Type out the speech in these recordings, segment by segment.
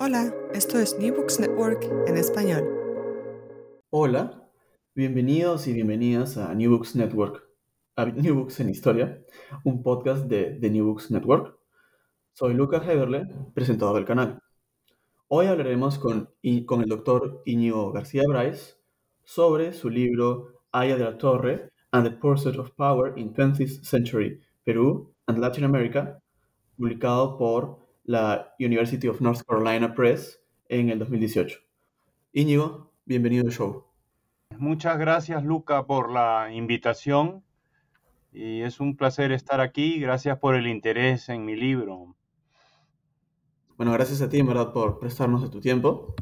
Hola, esto es New Books Network en español. Hola, bienvenidos y bienvenidas a New Books Network, a New Books en Historia, un podcast de, The New Books Network. Soy Lucas Heberle, presentador del canal. Hoy hablaremos con, con el doctor Íñigo García Bryce sobre su libro Aya de la Torre and the Pursuit of Power in 20th Century Peru and Latin America, publicado por la University of North Carolina Press en el 2018. Íñigo, bienvenido al show. Muchas gracias, Luca, por la invitación. Y es un placer estar aquí. Gracias por el interés en mi libro. Bueno, gracias a ti, en verdad, por prestarnos de tu tiempo.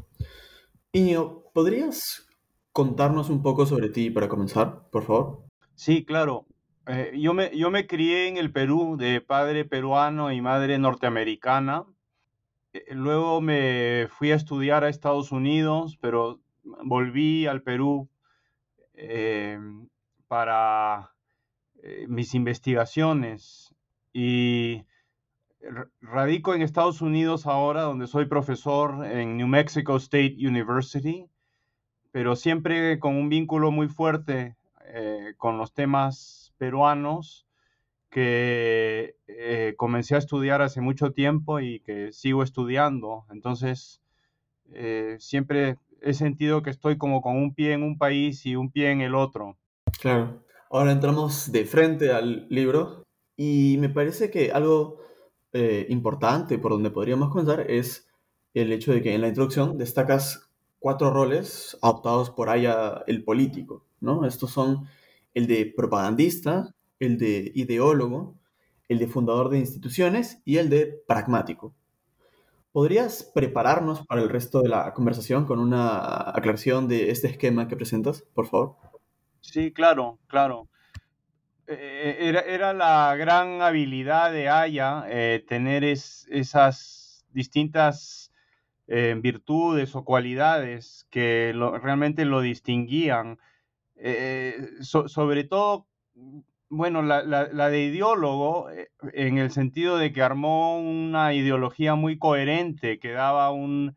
Íñigo, ¿podrías contarnos un poco sobre ti para comenzar, por favor? Sí, claro. Eh, yo, me, yo me crié en el Perú de padre peruano y madre norteamericana. Eh, luego me fui a estudiar a Estados Unidos, pero volví al Perú eh, para mis investigaciones y radico en Estados Unidos ahora, donde soy profesor en New Mexico State University, pero siempre con un vínculo muy fuerte con los temas peruanos que eh, comencé a estudiar hace mucho tiempo y que sigo estudiando. Entonces, eh, siempre he sentido que estoy como con un pie en un país y un pie en el otro. Claro. Ahora entramos de frente al libro y me parece que algo eh, importante por donde podríamos comenzar es el hecho de que en la introducción destacas cuatro roles adoptados por Aya el político, ¿no? Estos son el de propagandista, el de ideólogo, el de fundador de instituciones y el de pragmático. ¿Podrías prepararnos para el resto de la conversación con una aclaración de este esquema que presentas, por favor? Sí, claro, claro. Eh, era, la gran habilidad de Aya eh, tener esas distintas eh, virtudes o cualidades que realmente lo distinguían eh, sobre todo, bueno, la, de ideólogo, eh, en el sentido de que armó una ideología muy coherente, que daba un,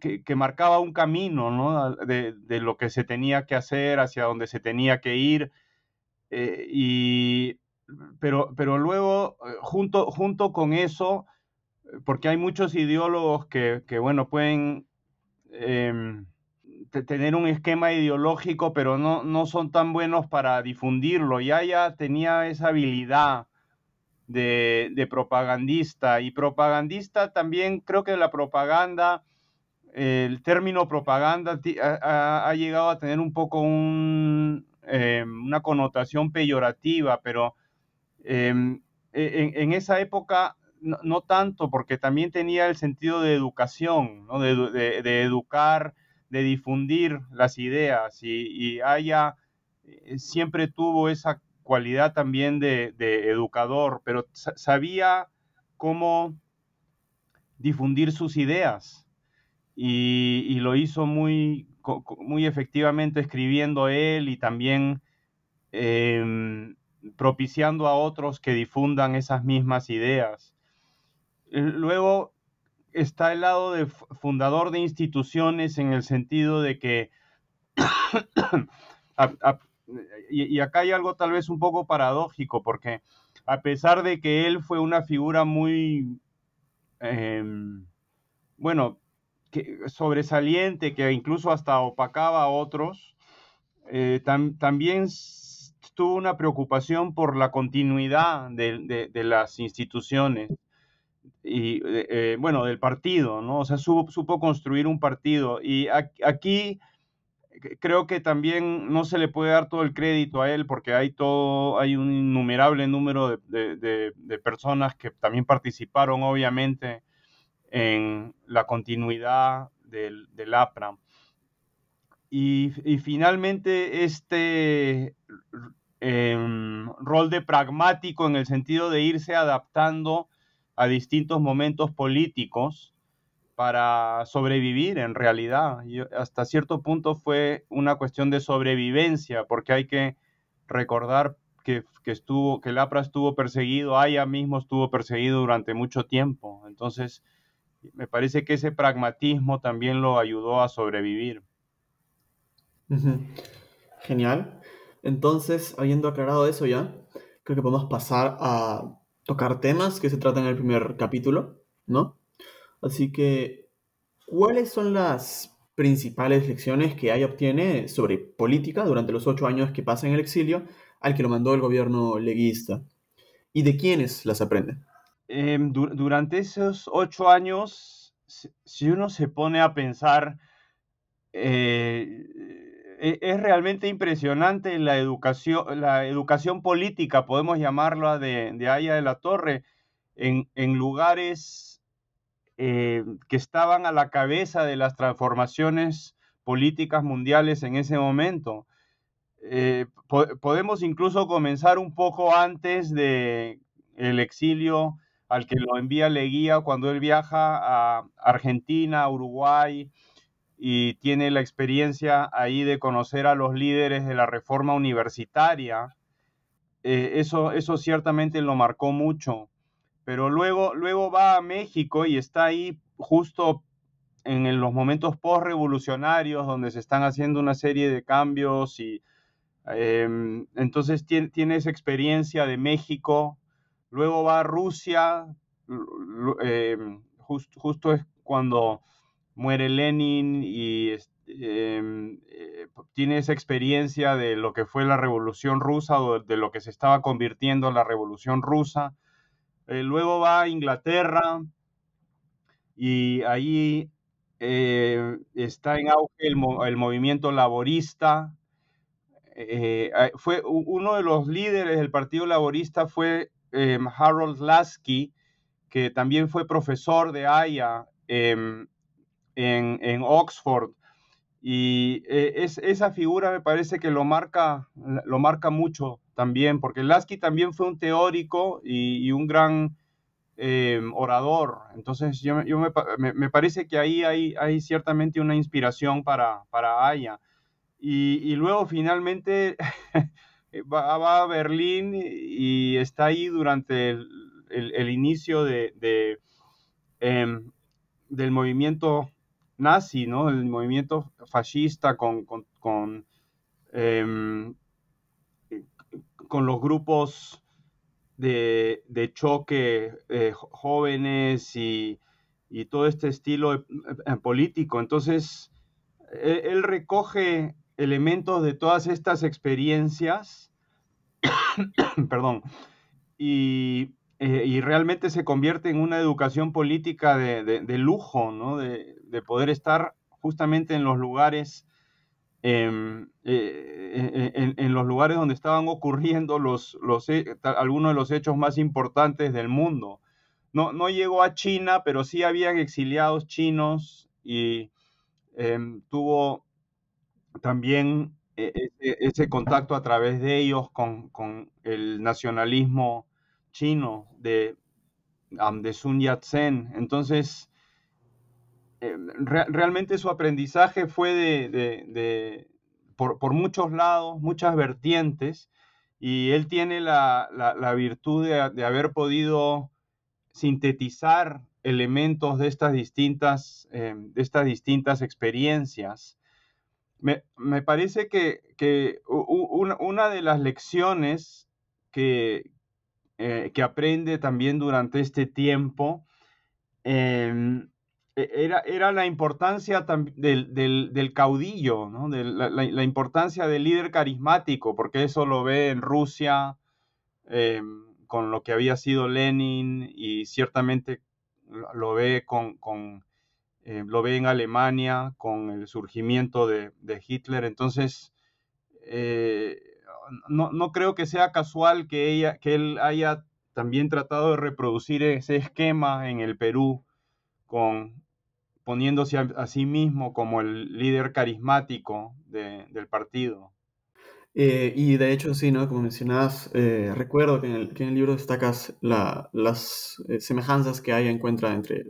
que, marcaba un camino, ¿no? De, lo que se tenía que hacer, hacia donde se tenía que ir. Eh, y, pero, pero luego, junto, junto con eso, porque hay muchos ideólogos que, que bueno, pueden em, tener un esquema ideológico, pero no, no son tan buenos para difundirlo. Ya ya tenía esa habilidad de, propagandista. Y propagandista también creo que la propaganda, el término propaganda ha, llegado a tener un poco un, em, una connotación peyorativa, pero em, e, en, esa época no, tanto, porque también tenía el sentido de educación, de educar de difundir las ideas y, haya, eh, siempre tuvo esa cualidad también de, educador, pero sabía cómo difundir sus ideas y, lo hizo muy, muy efectivamente escribiendo él y también em, propiciando a otros que difundan esas mismas ideas. Luego, está el lado de fundador de instituciones en el sentido de que, y, acá hay algo tal vez un poco paradójico, porque a pesar de que él fue una figura muy, em, bueno, que, sobresaliente, que incluso hasta opacaba a otros, eh, también tuvo una preocupación por la continuidad de las instituciones y eh, bueno, del partido, ¿no? O sea, supo, construir un partido. Y aquí creo que también no se le puede dar todo el crédito a él porque hay todo, hay un innumerable número de, personas que también participaron, obviamente, en la continuidad del, del APRA. Y, y, finalmente este em, rol de pragmático en el sentido de irse adaptando a distintos momentos políticos para sobrevivir en realidad. hasta cierto punto fue una cuestión de sobrevivencia, porque hay que recordar que, estuvo, que el APRA estuvo perseguido, Aya mismo estuvo perseguido durante mucho tiempo. Entonces, Me parece que ese pragmatismo también lo ayudó a sobrevivir. Genial. Entonces, habiendo aclarado eso ya, creo que podemos pasar a tocar temas que se tratan en el primer capítulo, ¿no? Así que, ¿cuáles son las principales lecciones que Aya obtiene sobre política durante los ocho años que pasa en el exilio al que lo mandó el gobierno leguista? ¿Y de quiénes las aprende? Em, durante esos ocho años, si uno se pone a pensar, eh, es realmente impresionante la educación, la educación política, podemos llamarla, de, de Aya de la Torre, en, lugares eh, que estaban a la cabeza de las transformaciones políticas mundiales en ese momento. Eh, podemos incluso comenzar un poco antes de el exilio al que lo envía Leguía cuando él viaja a Argentina, Uruguay, y tiene la experiencia ahí de conocer a los líderes de la reforma universitaria. Eh, eso, eso ciertamente lo marcó mucho. Pero luego, luego va a México y está ahí justo en los momentos post-revolucionarios donde se están haciendo una serie de cambios y em, entonces tiene, tiene, esa experiencia de México. Luego va a Rusia, em, justo es cuando muere Lenin y em, eh, tiene esa experiencia de lo que fue la revolución rusa o de lo que se estaba convirtiendo en la revolución rusa. Eh, luego va a Inglaterra y ahí eh, está en auge el, movimiento laborista. fue uno de los líderes del Partido Laborista fue em, Harold Lasky, que también fue profesor de Haya em, en, Oxford. Y eh, es, esa figura me parece que lo marca, lo marca mucho también, porque Lasky también fue un teórico y, un gran em, orador. Entonces, yo, yo me, me, parece que ahí hay, hay ciertamente una inspiración para, para Aya. Y, luego finalmente va, a Berlín y está ahí durante el, inicio de, em, del movimiento nazi, ¿no? El movimiento fascista con, con, em, los grupos de, choque eh, jóvenes y, todo este estilo político. Entonces, e, él, recoge elementos de todas estas experiencias, perdón, y eh, y realmente se convierte en una educación política de, lujo, ¿no? De, poder estar justamente en los lugares, em, eh, en, los lugares donde estaban ocurriendo los, algunos de los hechos más importantes del mundo. No, no llegó a China, pero sí habían exiliados chinos y em, tuvo también e, e, ese, contacto a través de ellos con, con el nacionalismo chino de, de Sun Yat-sen. Entonces, eh, realmente su aprendizaje fue de, por, muchos lados, muchas vertientes, y él tiene la, virtud de, haber podido sintetizar elementos de estas distintas, eh, de estas distintas experiencias. Me, parece que, una, de las lecciones que, eh, que aprende también durante este tiempo em, era, era, la importancia del, del, caudillo, ¿no? de la, importancia del líder carismático, porque eso lo ve en Rusia em, con lo que había sido Lenin y ciertamente lo ve con, con eh, lo ve en Alemania con el surgimiento de, de Hitler. Entonces, eh, no, creo que sea casual que, ella, que él haya también tratado de reproducir ese esquema en el Perú, con, poniéndose a, sí mismo como el líder carismático del partido. Eh, y de hecho, sí, ¿no? Como mencionabas, eh, recuerdo que en, el, libro destacas las eh, semejanzas que hay encuentra entre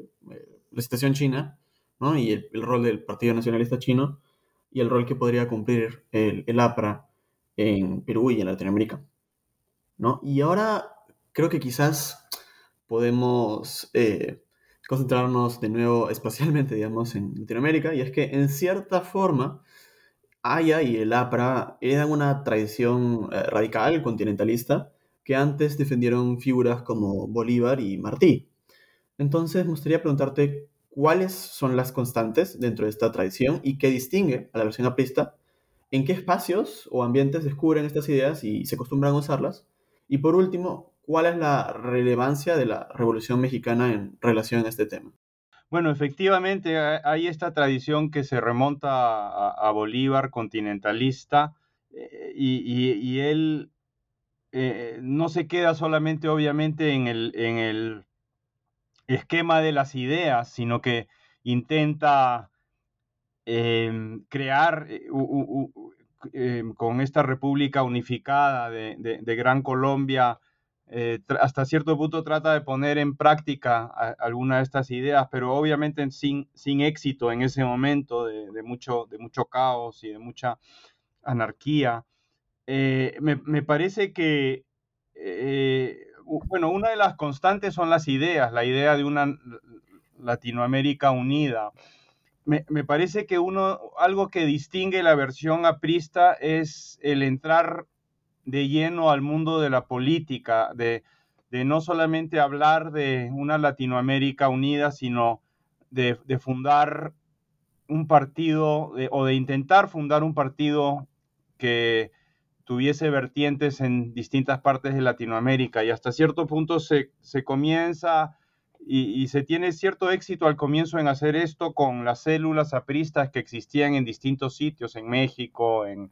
la situación china ¿no? y el, rol del Partido Nacionalista Chino y el rol que podría cumplir el, el APRA en Perú y en Latinoamérica. ¿no? Y ahora creo que quizás podemos concentrarnos de nuevo espacialmente, digamos, en Latinoamérica, y es que en cierta forma, Haya y el APRA eran una tradición eh, radical, continentalista, que antes defendieron figuras como Bolívar y Martí. Entonces, me gustaría preguntarte cuáles son las constantes dentro de esta tradición y qué distingue a la versión aprista, en qué espacios o ambientes descubren estas ideas y se acostumbran a usarlas, y por último, cuál es la relevancia de la Revolución Mexicana en relación a este tema. Bueno, efectivamente hay esta tradición que se remonta a, Bolívar, continentalista, eh, y, él eh, no se queda solamente obviamente en el, esquema de las ideas, sino que intenta em, crear eh, em, con esta república unificada de, Gran Colombia, eh, hasta cierto punto trata de poner en práctica alguna de estas ideas, pero obviamente sin, sin éxito en ese momento de, mucho, de mucho caos y de mucha anarquía. Eh, me, me, parece que bueno, una de las constantes son las ideas, la idea de una Latinoamérica unida. Me, parece que uno, algo que distingue la versión aprista es el entrar de lleno al mundo de la política, de, no solamente hablar de una Latinoamérica unida, sino de, fundar un partido o de intentar fundar un partido que, tuviese vertientes en distintas partes de Latinoamérica. Y hasta cierto punto se, comienza y, se tiene cierto éxito al comienzo en hacer esto con las células apristas que existían en distintos sitios, en México, en,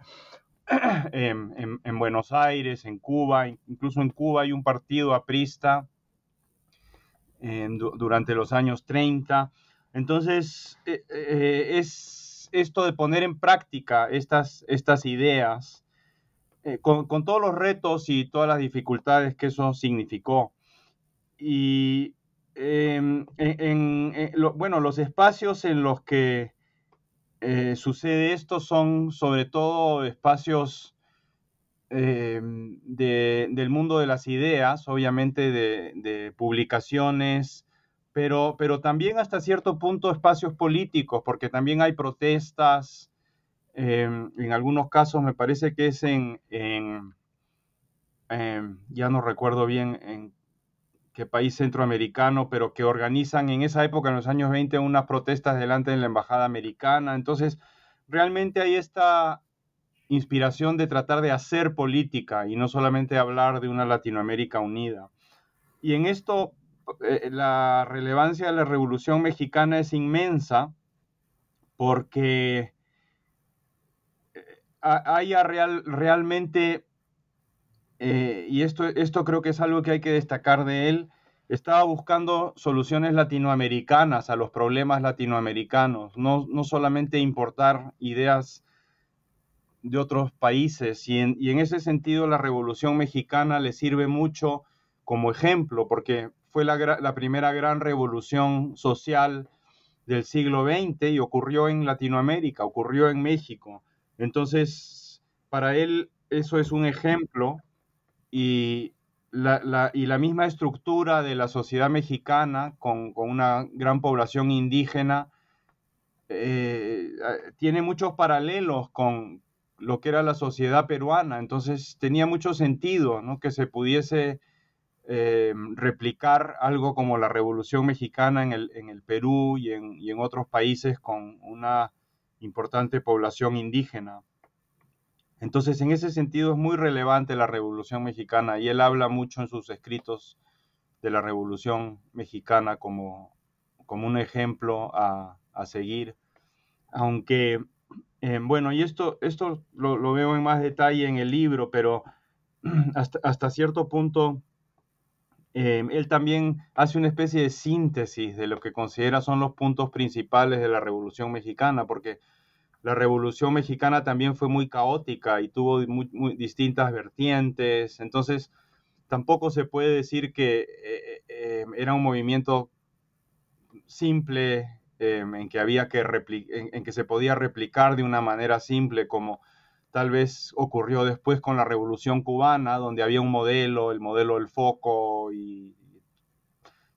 en, Buenos Aires, en Cuba, incluso en Cuba hay un partido aprista durante los años 30. Entonces, eh, eh, es esto de poner en práctica estas, estas ideas eh, con, todos los retos y todas las dificultades que eso significó. Y em, en, eh, bueno, los espacios en los que eh, sucede esto son sobre todo espacios em, del mundo de las ideas, obviamente de, de publicaciones, pero, pero también hasta cierto punto espacios políticos, porque también hay protestas, Em, en algunos casos me parece que es en, em, ya no recuerdo bien en qué país centroamericano, pero que organizan en esa época, en los años 20, unas protestas delante de la embajada americana. Entonces, realmente hay esta inspiración de tratar de hacer política y no solamente hablar de una Latinoamérica unida. Y en esto, eh, la relevancia de la Revolución Mexicana es inmensa porque haya real, realmente, eh, y esto, esto creo que es algo que hay que destacar de él, estaba buscando soluciones latinoamericanas a los problemas latinoamericanos, no, no solamente importar ideas de otros países. Y en, y en, ese sentido la Revolución Mexicana le sirve mucho como ejemplo, porque fue la, la primera gran revolución social del siglo XX y ocurrió en Latinoamérica, ocurrió en México. Entonces, para él eso es un ejemplo y la, y la misma estructura de la sociedad mexicana con, una gran población indígena eh, tiene muchos paralelos con lo que era la sociedad peruana. Entonces tenía mucho sentido que se pudiese eh, replicar algo como la Revolución Mexicana en el, en el Perú y en, y en otros países con una importante población indígena. Entonces, en ese sentido es muy relevante la Revolución Mexicana y él habla mucho en sus escritos de la Revolución Mexicana como, como un ejemplo a, seguir. Aunque, eh, bueno, y esto, esto lo, veo en más detalle en el libro, pero hasta, cierto punto eh, él también hace una especie de síntesis de lo que considera son los puntos principales de la Revolución Mexicana, porque la Revolución Mexicana también fue muy caótica y tuvo muy, distintas vertientes, entonces tampoco se puede decir que eh, eh, era un movimiento simple en que había que en que se podía replicar de una manera simple como tal vez ocurrió después con la Revolución Cubana, donde había un modelo, el modelo del foco, y,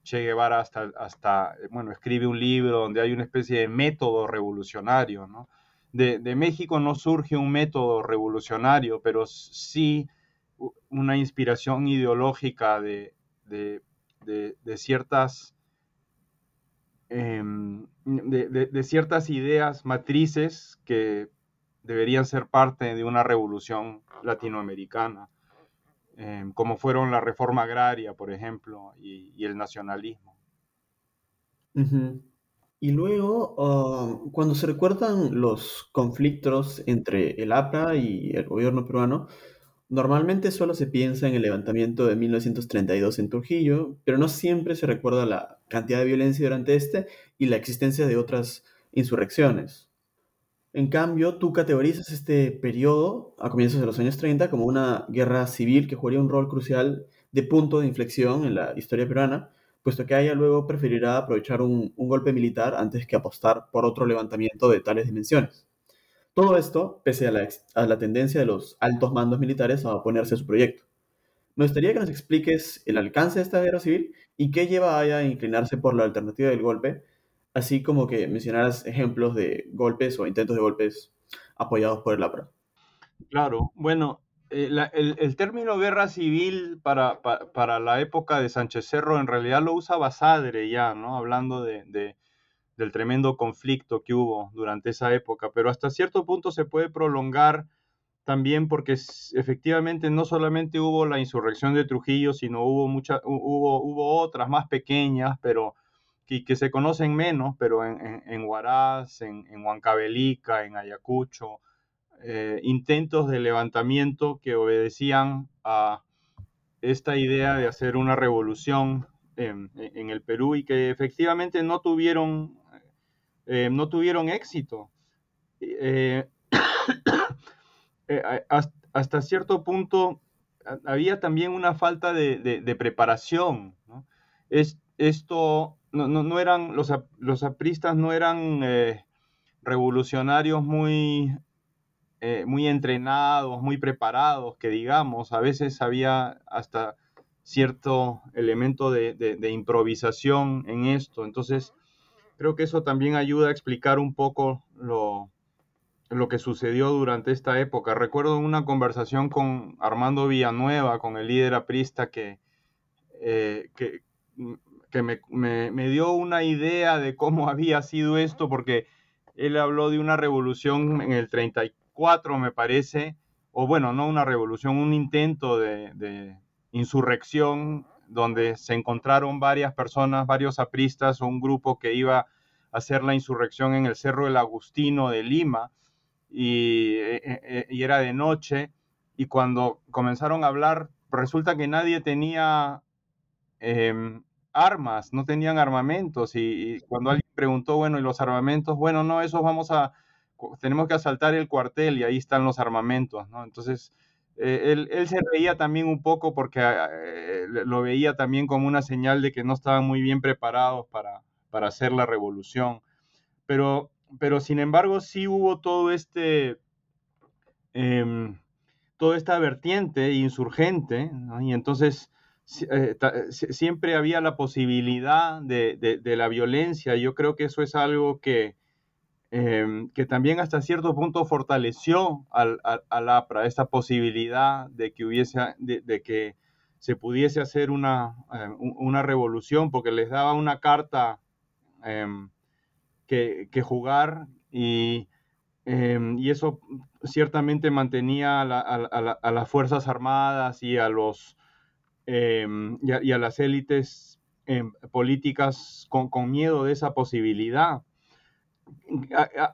Che Guevara hasta, hasta, bueno, escribe un libro donde hay una especie de método revolucionario, ¿no? De, México no surge un método revolucionario, pero sí una inspiración ideológica de, ciertas em, de, ciertas ideas matrices que deberían ser parte de una revolución latinoamericana. Em, como fueron la reforma agraria, por ejemplo, y, el nacionalismo. Y luego, ah, cuando se recuerdan los conflictos entre el APRA y el gobierno peruano, normalmente solo se piensa en el levantamiento de 1932 en Trujillo, pero no siempre se recuerda la cantidad de violencia durante este y la existencia de otras insurrecciones. En cambio, tú categorizas este periodo, a comienzos de los años 30, como una guerra civil que jugaría un rol crucial de punto de inflexión en la historia peruana, puesto que ella luego preferirá aprovechar un, golpe militar antes que apostar por otro levantamiento de tales dimensiones. Todo esto pese a la, a la tendencia de los altos mandos militares a oponerse a su proyecto. Me gustaría que nos expliques el alcance de esta guerra civil y qué lleva a Aya a inclinarse por la alternativa del golpe así como que mencionaras ejemplos de golpes o intentos de golpes apoyados por el APRA. Claro, bueno, eh, el, término guerra civil para, para, la época de Sánchez Cerro en realidad lo usa Basadre ya, ¿no? Hablando de, del tremendo conflicto que hubo durante esa época, pero hasta cierto punto se puede prolongar también porque efectivamente no solamente hubo la insurrección de Trujillo, sino hubo, mucha, hubo, hubo otras más pequeñas, pero que, que se conocen menos, pero en, en, en Huaraz, en, en, Huancavelica, en Ayacucho, eh, intentos de levantamiento que obedecían a esta idea de hacer una revolución en, en el Perú y que efectivamente no tuvieron, eh, no tuvieron éxito. Eh, hasta, cierto punto había también una falta de, preparación. ¿no? Es, esto no, no, eran, los, los apristas no eran revolucionarios muy, eh, muy entrenados, muy preparados, que digamos, a veces había hasta cierto elemento de, improvisación en esto. Entonces, creo que eso también ayuda a explicar un poco lo, lo que sucedió durante esta época. Recuerdo una conversación con Armando Villanueva, con el líder aprista, que, eh, que que me, dio una idea de cómo había sido esto, porque él habló de una revolución en el 34, me parece, o bueno, no una revolución, un intento de, insurrección donde se encontraron varias personas, varios apristas o un grupo que iba a hacer la insurrección en el Cerro del Agustino de Lima y, eh, eh, y era de noche y cuando comenzaron a hablar resulta que nadie tenía em, armas, no tenían armamentos y, cuando alguien preguntó, bueno, ¿y los armamentos? Bueno, no, esos vamos a, tenemos que asaltar el cuartel y ahí están los armamentos. Entonces, eh, él, se reía también un poco porque ah, eh, lo veía también como una señal de que no estaban muy bien preparados para, para hacer la revolución. Pero, pero, sin embargo, sí hubo todo este... Em, toda esta vertiente insurgente, y entonces eh, siempre había la posibilidad de, la violencia. Yo creo que eso es algo que, em, que también hasta cierto punto fortaleció al, APRA, esta posibilidad de que hubiese, de, que se pudiese hacer una, em, una, revolución, porque les daba una carta em, que, jugar y, y, eso ciertamente mantenía a las Fuerzas Armadas y a los Em, y, a, las élites em, políticas con, miedo de esa posibilidad.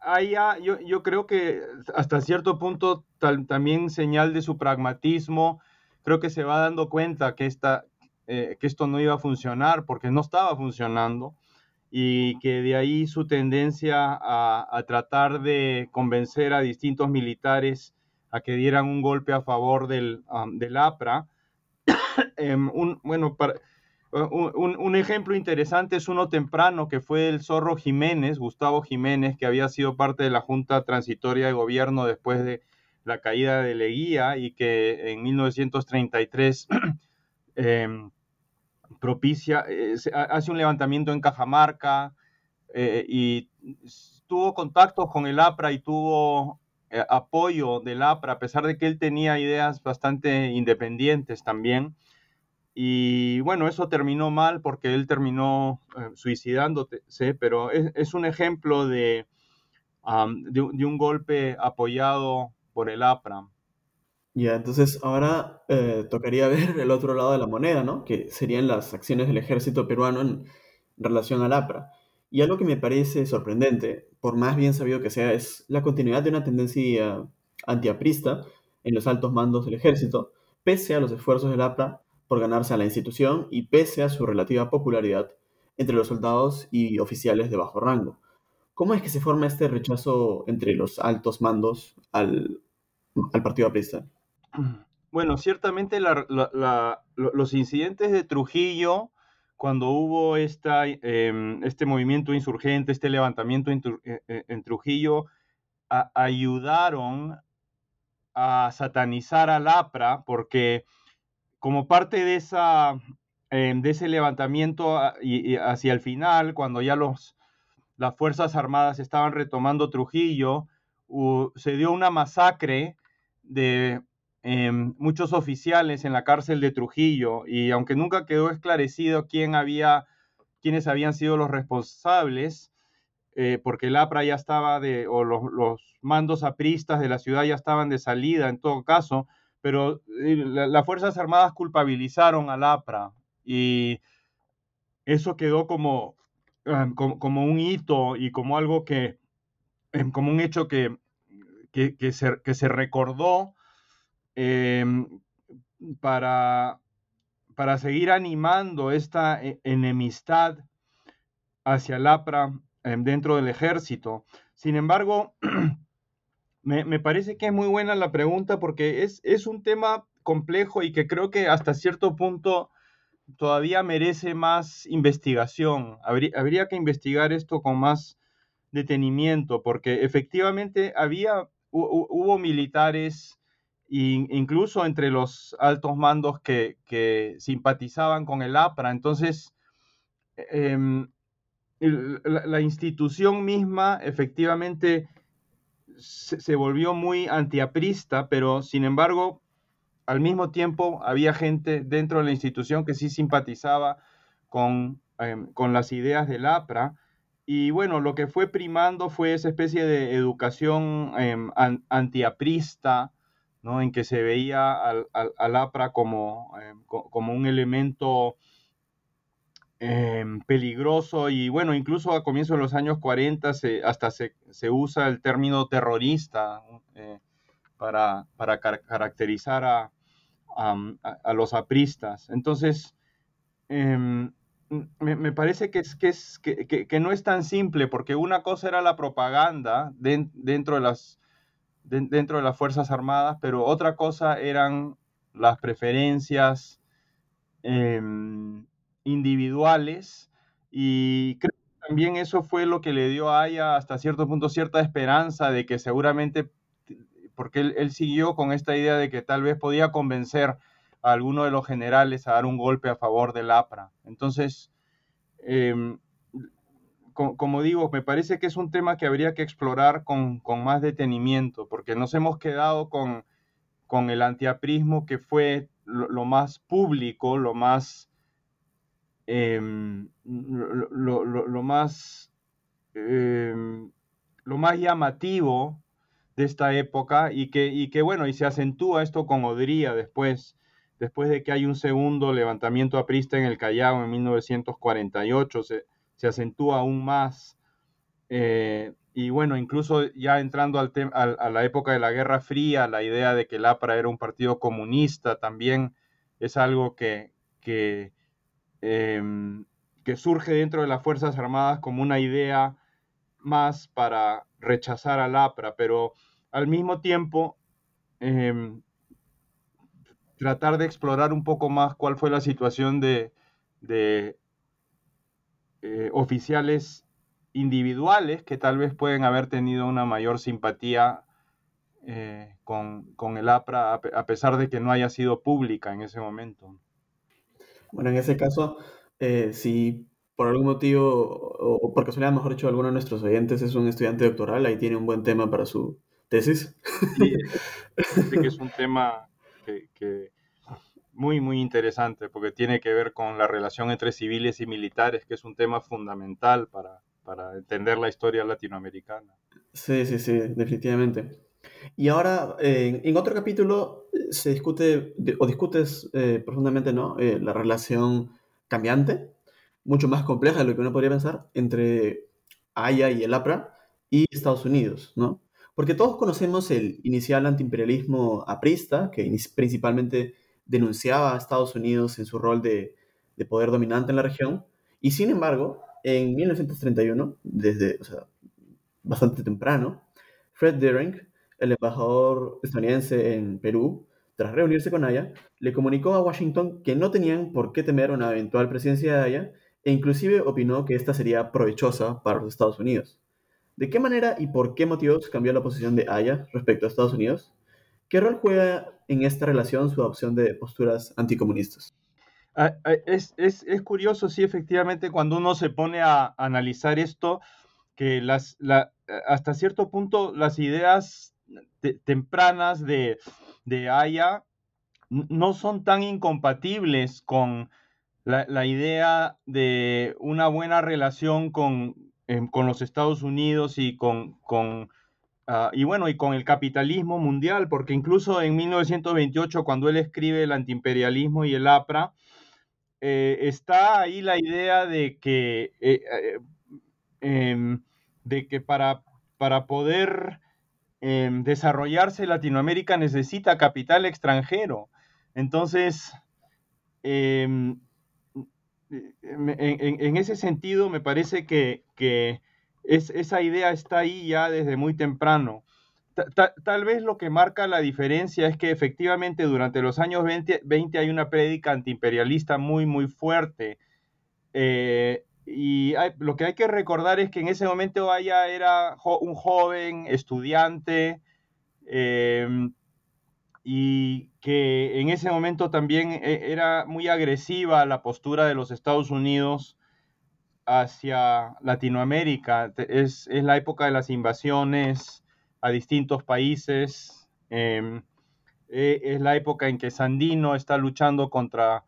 Ahí yo, yo, creo que hasta cierto punto también señal de su pragmatismo, creo que se va dando cuenta que, esta, eh, que esto no iba a funcionar porque no estaba funcionando y que de ahí su tendencia a, tratar de convencer a distintos militares a que dieran un golpe a favor del, del APRA, Em, un, bueno, para, un, ejemplo interesante es uno temprano que fue el Zorro Jiménez, Gustavo Jiménez, que había sido parte de la Junta Transitoria de Gobierno después de la caída de Leguía y que en 1933 em, propicia, eh, hace un levantamiento en Cajamarca y tuvo contactos con el APRA y tuvo apoyo del APRA, a pesar de que él tenía ideas bastante independientes también. Y bueno, eso terminó mal porque él terminó suicidándose, pero es, un ejemplo de, un golpe apoyado por el APRA. Ya, entonces ahora eh, tocaría ver el otro lado de la moneda, ¿no? Que serían las acciones del ejército peruano en relación al APRA. Y algo que me parece sorprendente, por más bien sabido que sea, es la continuidad de una tendencia antiaprista en los altos mandos del ejército, pese a los esfuerzos del APRA por ganarse a la institución y pese a su relativa popularidad entre los soldados y oficiales de bajo rango. ¿Cómo es que se forma este rechazo entre los altos mandos al, al partido aprista? Bueno, ciertamente los incidentes de Trujillo, cuando hubo esta, em, este movimiento insurgente, este levantamiento en, e, e, Trujillo, ayudaron a satanizar al APRA porque como parte de, esa, em, de ese levantamiento y, hacia el final, cuando ya los, las Fuerzas Armadas estaban retomando Trujillo, se dio una masacre de Em, muchos oficiales en la cárcel de Trujillo y aunque nunca quedó esclarecido quién había, quiénes habían sido los responsables, eh, porque el APRA ya estaba de, o los, mandos apristas de la ciudad ya estaban de salida en todo caso, pero eh, las Fuerzas Armadas culpabilizaron al APRA y eso quedó como, como, un hito y como algo que, em, como un hecho que, que, que se recordó Em, para, para seguir animando esta e, enemistad hacia el APRA em, dentro del ejército. Sin embargo, me, parece que es muy buena la pregunta porque es, es un tema complejo y que creo que hasta cierto punto todavía merece más investigación. Habría, habría, que investigar esto con más detenimiento, porque efectivamente había, hubo militares incluso entre los altos mandos que, simpatizaban con el APRA. Entonces, em, la, institución misma efectivamente se, volvió muy antiaprista, pero sin embargo, al mismo tiempo había gente dentro de la institución que sí simpatizaba con, em, con las ideas del APRA. Y bueno, lo que fue primando fue esa especie de educación em, antiaprista, en que se veía al, APRA como, eh, como un elemento em, peligroso y bueno, incluso a comienzos de los años 40 hasta se, usa el término terrorista eh, para, caracterizar a, los apristas. Entonces, em, me, parece que, es, que, es, que, no es tan simple, porque una cosa era la propaganda dentro de las dentro de las Fuerzas Armadas, pero otra cosa eran las preferencias em, individuales y creo que también eso fue lo que le dio a Aya hasta cierto punto cierta esperanza de que seguramente, porque él, siguió con esta idea de que tal vez podía convencer a alguno de los generales a dar un golpe a favor del APRA. Entonces, em, como digo, me parece que es un tema que habría que explorar con, más detenimiento, porque nos hemos quedado con, con el antiaprismo que fue lo, más público, lo más, em, lo, más, em, lo más llamativo de esta época y que, y que, bueno, y se acentúa esto con Odría después, después de que hay un segundo levantamiento aprista en el Callao en 1948, se, se acentúa aún más. Eh, y bueno, incluso ya entrando al a la época de la Guerra Fría, la idea de que el APRA era un partido comunista también es algo que, que, em, que surge dentro de las Fuerzas Armadas como una idea más para rechazar al APRA, pero al mismo tiempo em, tratar de explorar un poco más cuál fue la situación de, eh, oficiales individuales que tal vez pueden haber tenido una mayor simpatía eh, con, el APRA a pesar de que no haya sido pública en ese momento. Bueno, en ese caso, eh, si por algún motivo, o, o por casualidad, mejor dicho, alguno de nuestros oyentes es un estudiante doctoral, ahí tiene un buen tema para su tesis. Sí, que es un tema que, que muy, muy interesante, porque tiene que ver con la relación entre civiles y militares, que es un tema fundamental para, para entender la historia latinoamericana. Sí, sí, sí, definitivamente. Y ahora, en, en otro capítulo, eh, se discute, o discutes eh, profundamente, ¿no? Eh, la relación cambiante, mucho más compleja de lo que uno podría pensar, entre Haya y el APRA y Estados Unidos, ¿no? Porque todos conocemos el inicial antiimperialismo aprista, que principalmente denunciaba a Estados Unidos en su rol de, de poder dominante en la región, y sin embargo, en 1931, desde, o sea, bastante temprano, Fred Deering, el embajador estadounidense en Perú, tras reunirse con Haya, le comunicó a Washington que no tenían por qué temer una eventual presidencia de Haya e inclusive opinó que esta sería provechosa para los Estados Unidos. ¿De qué manera y por qué motivos cambió la posición de Haya respecto a Estados Unidos? ¿Qué rol juega en esta relación su adopción de posturas anticomunistas? Ah, ah, Es, es, es curioso, sí, efectivamente, cuando uno se pone a analizar esto, que las, la, hasta cierto punto las ideas tempranas de, de no son tan incompatibles con la, la idea de una buena relación con, em, con los Estados Unidos y con, con ah, y bueno, y con el capitalismo mundial, porque incluso en 1928, cuando él escribe el antiimperialismo y el APRA, eh, está ahí la idea de que, eh, eh, em, de que para, para poder em, desarrollarse Latinoamérica necesita capital extranjero. Entonces, em, en, en- ese sentido, me parece que, que es- esa idea está ahí ya desde muy temprano. Ta- ta- tal vez lo que marca la diferencia es que efectivamente durante los años 20, 20 hay una prédica antiimperialista muy, muy fuerte. Eh, y lo que hay que recordar es que en ese momento Aya era un joven estudiante em, y que en ese momento también eh, era muy agresiva la postura de los Estados Unidos hacia Latinoamérica. Es, es la época de las invasiones a distintos países. em, eh, es la época en que Sandino está luchando contra,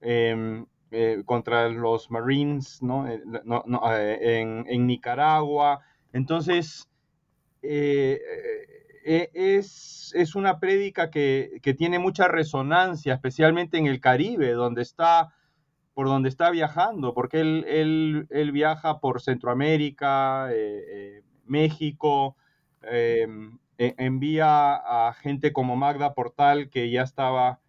em, eh, contra los Marines ¿no? Eh, no- no, eh, en, en Nicaragua. Entonces, es, es una prédica que, que tiene mucha resonancia, especialmente en el Caribe, donde está, por donde está viajando, porque él, él, él viaja por Centroamérica, México, e- envía a gente como Magda Portal, que ya estaba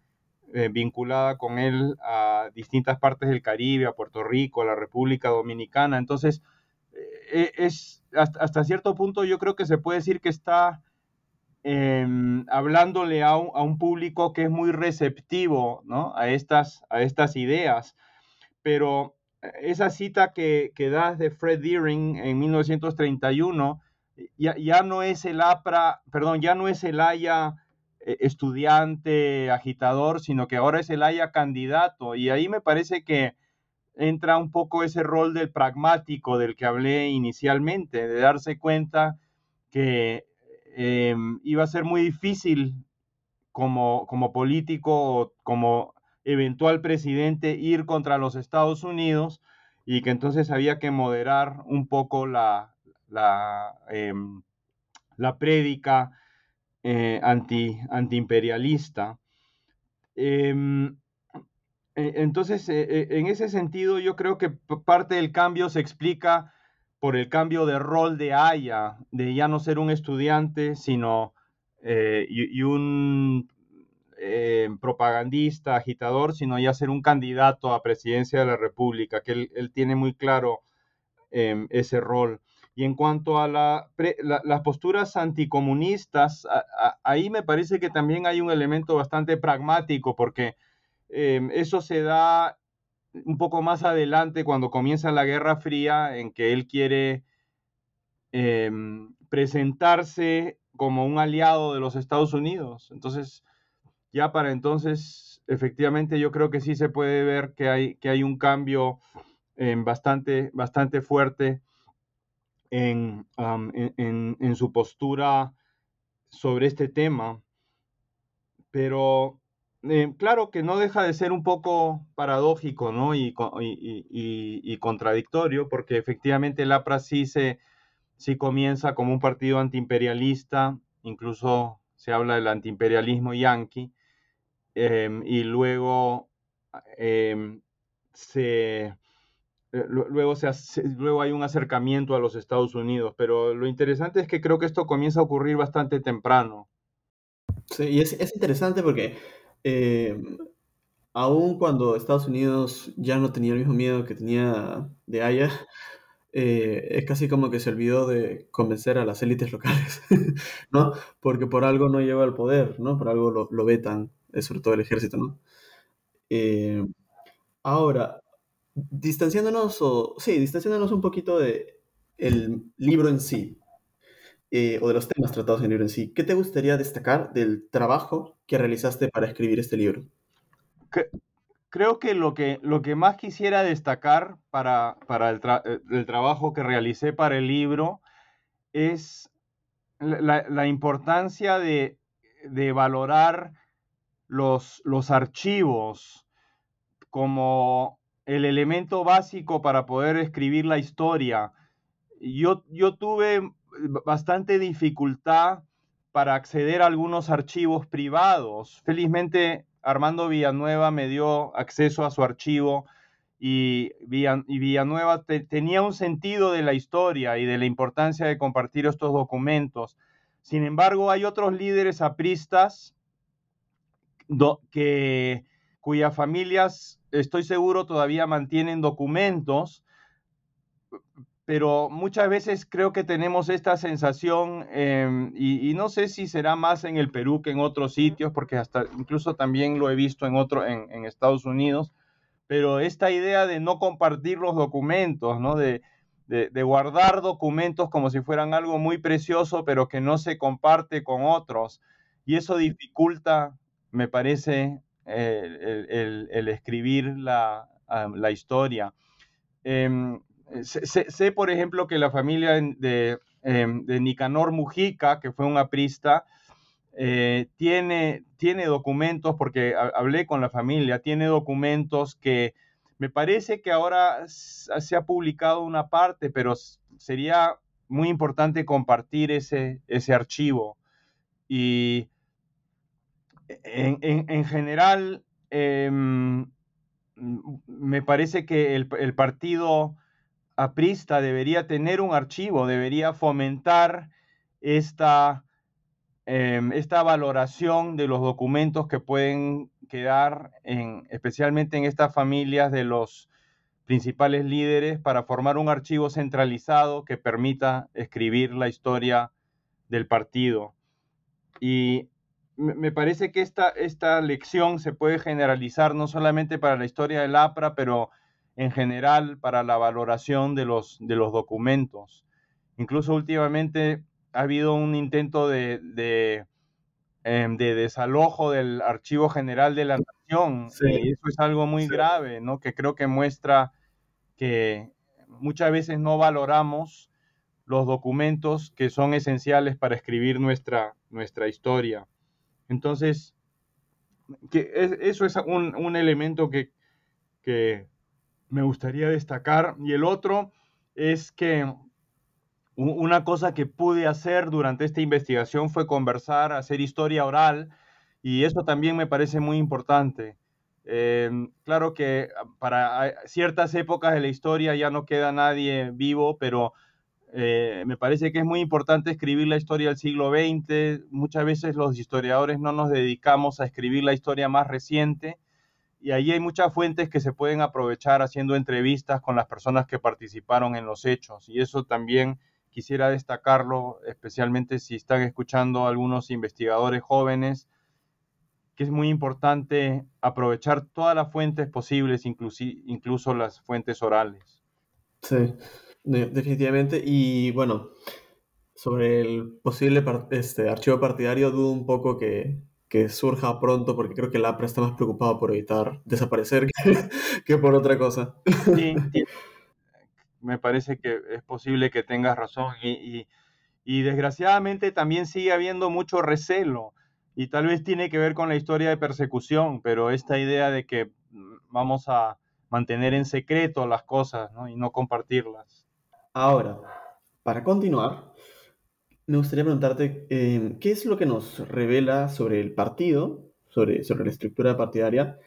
eh, vinculada con él a distintas partes del Caribe, a Puerto Rico, a la República Dominicana. Entonces, eh, es hasta, hasta cierto punto yo creo que se puede decir que está em, hablándole a un, a un público que es muy receptivo ¿no? a, estas, a estas ideas. Pero eh, esa cita que, que das de Fred Deering en 1931 ya, ya no es el APRA, perdón, ya no es el Haya eh, estudiante, agitador, sino que ahora es el Haya candidato. Y ahí me parece que entra un poco ese rol del pragmático del que hablé inicialmente, de darse cuenta que eh, iba a ser muy difícil como, como político o como eventual presidente ir contra los Estados Unidos y que entonces había que moderar un poco la, la, eh, la prédica eh, anti, antiimperialista. Eh, entonces, eh, en ese sentido, yo creo que parte del cambio se explica por el cambio de rol de Haya, de ya no ser un estudiante, sino eh, y, un eh, propagandista, agitador, sino ya ser un candidato a presidencia de la República, que él, tiene muy claro eh, ese rol. Y en cuanto a la, las posturas anticomunistas, ahí me parece que también hay un elemento bastante pragmático, porque eh, eso se da un poco más adelante cuando comienza la Guerra Fría, en que él quiere eh, presentarse como un aliado de los Estados Unidos. Entonces, ya para entonces efectivamente yo creo que sí se puede ver que hay, que hay un cambio bastante, bastante fuerte en, en, su postura sobre este tema. Pero eh, claro que no deja de ser un poco paradójico ¿no? y, contradictorio, porque efectivamente el APRA sí, se, sí comienza como un partido antiimperialista, incluso se habla del antiimperialismo yanqui, em, y luego em, se luego, se luego hay un acercamiento a los Estados Unidos, pero lo interesante es que creo que esto comienza a ocurrir bastante temprano. Sí, y es, interesante porque eh, aun cuando Estados Unidos ya no tenía el mismo miedo que tenía de Haya, eh, es casi como que se olvidó de convencer a las élites locales, ¿no? Porque por algo no lleva el poder, ¿no? Por algo lo, lo vetan, sobre todo el ejército, ¿no? ahora, distanciándonos, o sí, distanciándonos un poquito de el libro en sí, eh, o de los temas tratados en el libro en sí, ¿qué te gustaría destacar del trabajo que realizaste para escribir este libro? creo que lo, que lo que más quisiera destacar para, para el, eh, trabajo que realicé para el libro es la, importancia de, de valorar los, los archivos como el elemento básico para poder escribir la historia. Yo, yo tuve bastante dificultad para acceder a algunos archivos privados. Felizmente Armando Villanueva me dio acceso a su archivo y, Villanueva tenía un sentido de la historia y de la importancia de compartir estos documentos. Sin embargo, hay otros líderes apristas que, cuyas familias estoy seguro todavía mantienen documentos, pero muchas veces creo que tenemos esta sensación, em, y, no sé si será más en el Perú que en otros sitios, porque hasta incluso también lo he visto en, otro, en, Estados Unidos, pero esta idea de no compartir los documentos, ¿no? De, de, guardar documentos como si fueran algo muy precioso, pero que no se comparte con otros. Y eso dificulta, me parece, el, escribir la, historia. Em, sé, por ejemplo, que la familia de, em, de Nicanor Mujica, que fue un aprista, eh, tiene, tiene documentos, porque hablé con la familia, tiene documentos que me parece que ahora se ha publicado una parte, pero sería muy importante compartir ese, ese archivo. Y en, general, em, me parece que el, partido aprista debería tener un archivo, debería fomentar esta, em, esta valoración de los documentos que pueden quedar, en, especialmente en estas familias de los principales líderes, para formar un archivo centralizado que permita escribir la historia del partido. Y me parece que esta, esta lección se puede generalizar no solamente para la historia del APRA, pero en general para la valoración de los, de los documentos. Incluso últimamente ha habido un intento de, de, em, desalojo del Archivo General de la Nación. Y eso es algo muy grave, ¿no? Que creo que muestra que muchas veces no valoramos los documentos que son esenciales para escribir nuestra, nuestra historia. Entonces, que eso es un, elemento que, me gustaría destacar. Y el otro es que una cosa que pude hacer durante esta investigación fue conversar, hacer historia oral, y eso también me parece muy importante. Eh, claro que para ciertas épocas de la historia ya no queda nadie vivo, pero eh, me parece que es muy importante escribir la historia del siglo XX. Muchas veces los historiadores no nos dedicamos a escribir la historia más reciente y ahí hay muchas fuentes que se pueden aprovechar haciendo entrevistas con las personas que participaron en los hechos y eso también quisiera destacarlo, especialmente si están escuchando algunos investigadores jóvenes, que es muy importante aprovechar todas las fuentes posibles, incluso las fuentes orales. Sí, definitivamente. Y bueno, sobre el posible este, archivo partidario, dudo un poco que, que surja pronto, porque creo que el APRA está más preocupado por evitar desaparecer que, por otra cosa. Sí, me parece que es posible que tengas razón y, y, desgraciadamente también sigue habiendo mucho recelo y tal vez tiene que ver con la historia de persecución, pero esta idea de que mm, vamos a mantener en secreto las cosas ¿no? y no compartirlas. Ahora, para continuar, me gustaría preguntarte, em, ¿qué es lo que nos revela sobre el partido, sobre, sobre la estructura partidaria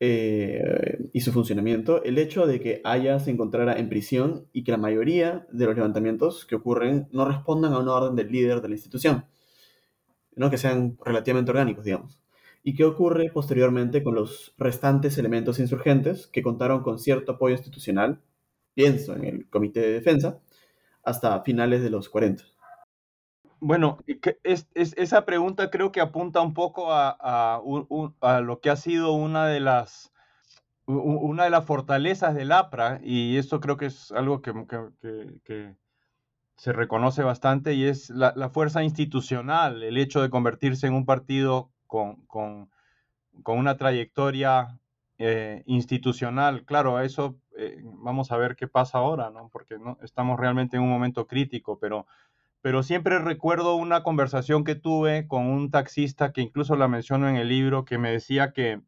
eh, y su funcionamiento, el hecho de que Haya se encontrara en prisión y que la mayoría de los levantamientos que ocurren no respondan a una orden del líder de la institución, ¿no? que sean relativamente orgánicos, digamos? ¿Y qué ocurre posteriormente con los restantes elementos insurgentes que contaron con cierto apoyo institucional, pienso en el Comité de Defensa, hasta finales de los 40? Bueno, es, esa pregunta creo que apunta un poco a, lo que ha sido una de las una de las fortalezas del APRA, y esto creo que es algo que, se reconoce bastante, y es la, fuerza institucional, el hecho de convertirse en un partido con, una trayectoria eh, institucional. Claro, eso eh, vamos a ver qué pasa ahora, ¿no? porque ¿no? estamos realmente en un momento crítico, pero siempre recuerdo una conversación que tuve con un taxista que incluso la menciono en el libro, que me decía que,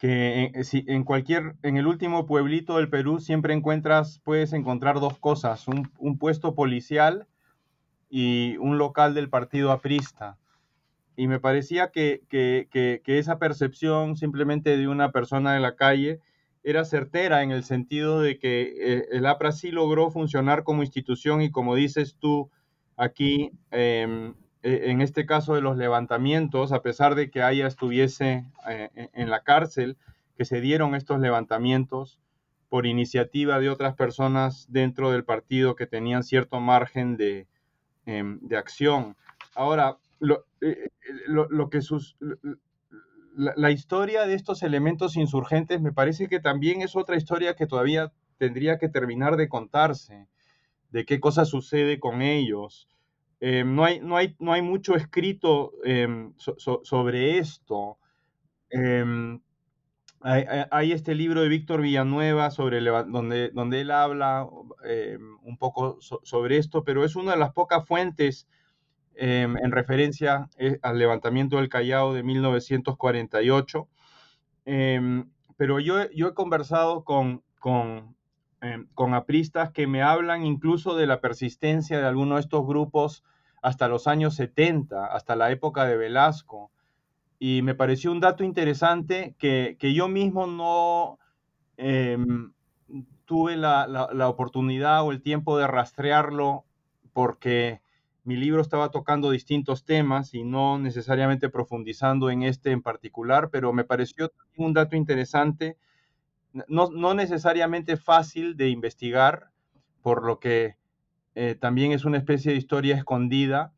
en, si, en cualquier, en el último pueblito del Perú siempre encuentras, puedes encontrar dos cosas, un, puesto policial y un local del partido aprista. Y me parecía que esa percepción simplemente de una persona de la calle era certera en el sentido de que eh, el APRA sí logró funcionar como institución y como dices tú aquí, em, e, en este caso de los levantamientos, a pesar de que haya estuviese eh, e, en la cárcel, que se dieron estos levantamientos por iniciativa de otras personas dentro del partido que tenían cierto margen de, em, acción. Ahora, lo, eh, lo que sus, la, historia de estos elementos insurgentes me parece que también es otra historia que todavía tendría que terminar de contarse, de qué cosa sucede con ellos. Em, no, hay, no, hay, no hay mucho escrito em, sobre esto. Em, hay, este libro de Víctor Villanueva sobre donde, donde él habla un poco sobre esto, pero es una de las pocas fuentes Em, en referencia eh, al levantamiento del Callao de 1948. Em, pero yo, yo, he conversado con, con, em, con, apristas que me hablan incluso de la persistencia de algunos de estos grupos hasta los años 70, hasta la época de Velasco. Y me pareció un dato interesante que, que yo mismo no tuve la, la, la, oportunidad o el tiempo de rastrearlo porque mi libro estaba tocando distintos temas y no necesariamente profundizando en este en particular, pero me pareció un dato interesante, no, necesariamente fácil de investigar, por lo que eh, también es una especie de historia escondida,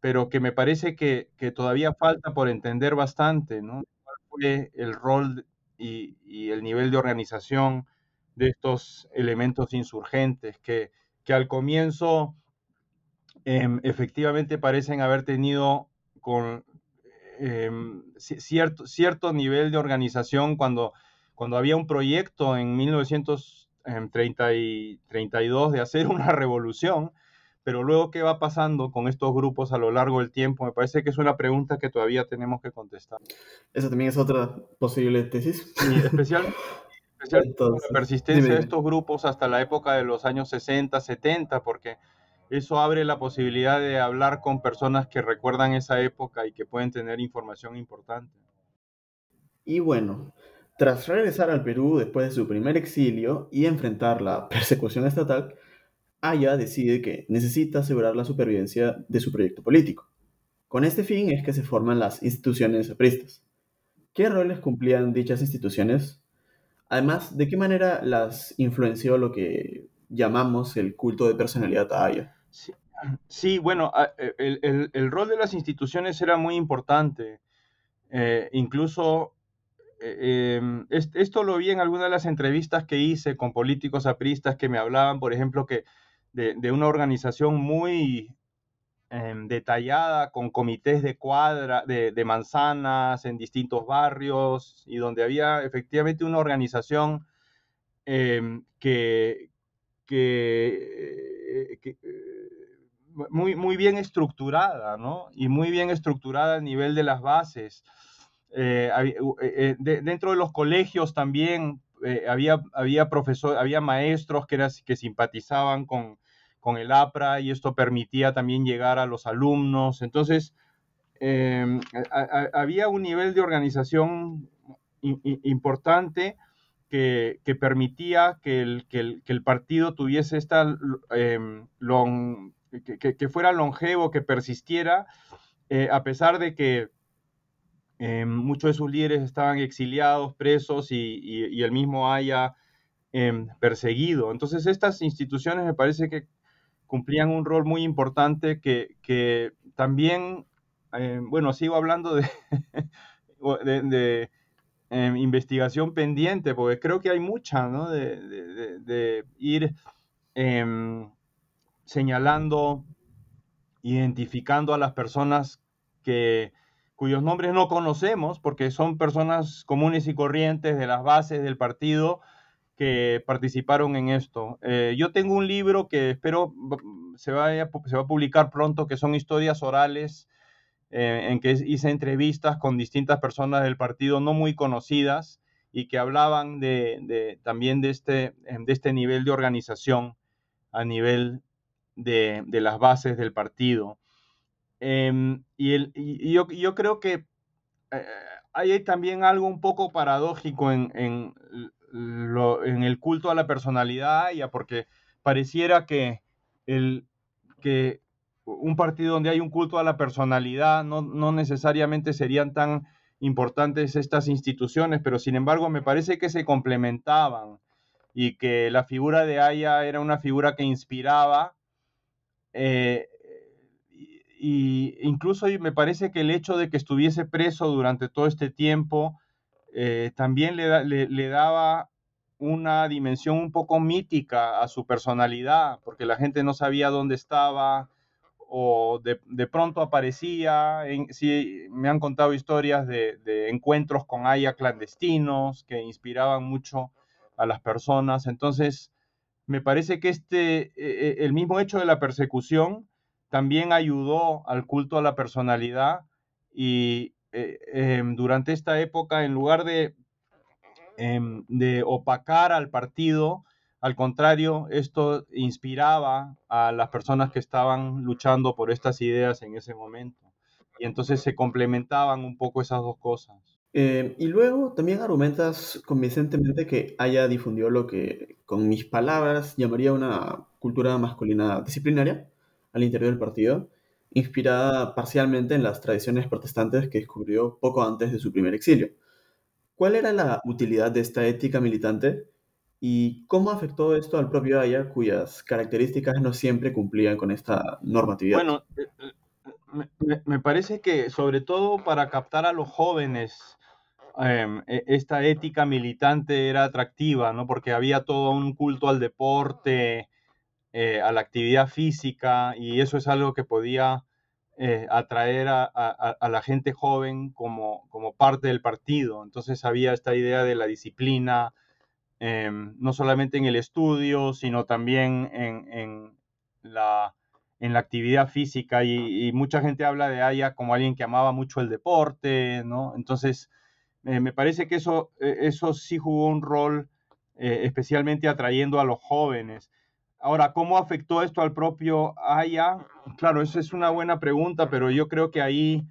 pero que me parece que, todavía falta por entender bastante, ¿no? ¿Cuál fue el rol y, y, el nivel de organización de estos elementos insurgentes que, que al comienzo Em, efectivamente parecen haber tenido con em, cierto, cierto nivel de organización cuando, cuando había un proyecto en 1932 em, de hacer una revolución, pero luego qué va pasando con estos grupos a lo largo del tiempo, me parece que es una pregunta que todavía tenemos que contestar. Esa también es otra posible tesis. Sí, especial, la persistencia de estos grupos hasta la época de los años 60, 70, porque eso abre la posibilidad de hablar con personas que recuerdan esa época y que pueden tener información importante. Y bueno, tras regresar al Perú después de su primer exilio y enfrentar la persecución estatal, Aya decide que necesita asegurar la supervivencia de su proyecto político. Con este fin es que se forman las instituciones apristas. ¿Qué roles cumplían dichas instituciones? Además, ¿de qué manera las influenció lo que llamamos el culto de personalidad a Aya? Sí, bueno, e, el, rol de las instituciones era muy importante. Eh, incluso eh, em, esto lo vi en algunas de las entrevistas que hice con políticos apristas que me hablaban, por ejemplo, que de, una organización muy, em, detallada con comités de cuadra, de, manzanas en distintos barrios y donde había efectivamente una organización em, que, que, eh, muy, muy bien estructurada, ¿no? Y muy bien estructurada a nivel de las bases. Eh, eh, dentro de los colegios también había, había, profesor, había maestros que, que simpatizaban con, con el APRA y esto permitía también llegar a los alumnos. Entonces, em, había un nivel de organización importante que, permitía que el, el, partido tuviese esta em, que, fuera longevo, que persistiera, eh, a pesar de que em, muchos de sus líderes estaban exiliados, presos y, y el mismo haya perseguido. Entonces, estas instituciones me parece que cumplían un rol muy importante que, también, eh, bueno, sigo hablando de, de, em, investigación pendiente, porque creo que hay mucha, ¿no? De, ir em, señalando, identificando a las personas que, cuyos nombres no conocemos, porque son personas comunes y corrientes de las bases del partido, que participaron en esto. Eh, yo tengo un libro que espero se, vaya, se va a publicar pronto, que son historias orales, eh, en que hice entrevistas con distintas personas del partido no muy conocidas y que hablaban de, también de este, de este nivel de organización a nivel de, las bases del partido. Em, y, el, yo, yo, creo que eh, hay también algo un poco paradójico en, en en el culto a la personalidad, ya porque pareciera que, el, que un partido donde hay un culto a la personalidad no, no necesariamente serían tan importantes estas instituciones, pero sin embargo me parece que se complementaban y que la figura de Aya era una figura que inspiraba. Eh, y incluso me parece que el hecho de que estuviese preso durante todo este tiempo eh, también le, daba una dimensión un poco mítica a su personalidad, porque la gente no sabía dónde estaba o de, pronto aparecía. En, sí, me han contado historias de, de, encuentros con Aya clandestinos que inspiraban mucho a las personas. Entonces, me parece que este, e, e, el mismo hecho de la persecución también ayudó al culto a la personalidad y, eh, em, durante esta época, en lugar de, em, de opacar al partido, al contrario, esto inspiraba a las personas que estaban luchando por estas ideas en ese momento. Y entonces se complementaban un poco esas dos cosas. Eh, y luego también argumentas convincentemente que haya difundido lo que, con mis palabras, llamaría una cultura masculina disciplinaria al interior del partido, inspirada parcialmente en las tradiciones protestantes que descubrió poco antes de su primer exilio. ¿Cuál era la utilidad de esta ética militante y cómo afectó esto al propio Aya, cuyas características no siempre cumplían con esta normatividad? Bueno, eh, eh, me, parece que sobre todo para captar a los jóvenes, em, e, esta ética militante era atractiva, ¿no? Porque había todo un culto al deporte, eh, a la actividad física y eso es algo que podía eh, atraer a, la gente joven como, como parte del partido. Entonces había esta idea de la disciplina, em, no solamente en el estudio, sino también en, la, en la actividad física y, mucha gente habla de Aya como alguien que amaba mucho el deporte, ¿no? Entonces, eh, me parece que eso, eso sí jugó un rol especialmente atrayendo a los jóvenes. Ahora, ¿cómo afectó esto al propio Aya? Claro, esa es una buena pregunta, pero yo creo que ahí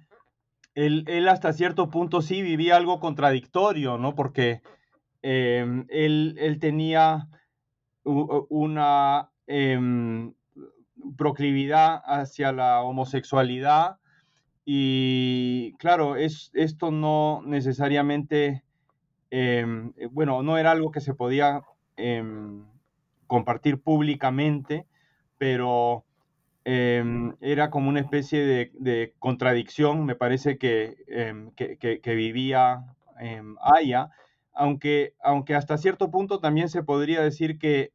él, hasta cierto punto sí vivía algo contradictorio, ¿no? Porque em, él, tenía una em, proclividad hacia la homosexualidad y claro, es, esto no necesariamente, em, bueno, no era algo que se podía compartir públicamente, pero em, era como una especie de, contradicción, me parece que, em, que, vivía em, Aya, aunque, aunque hasta cierto punto también se podría decir que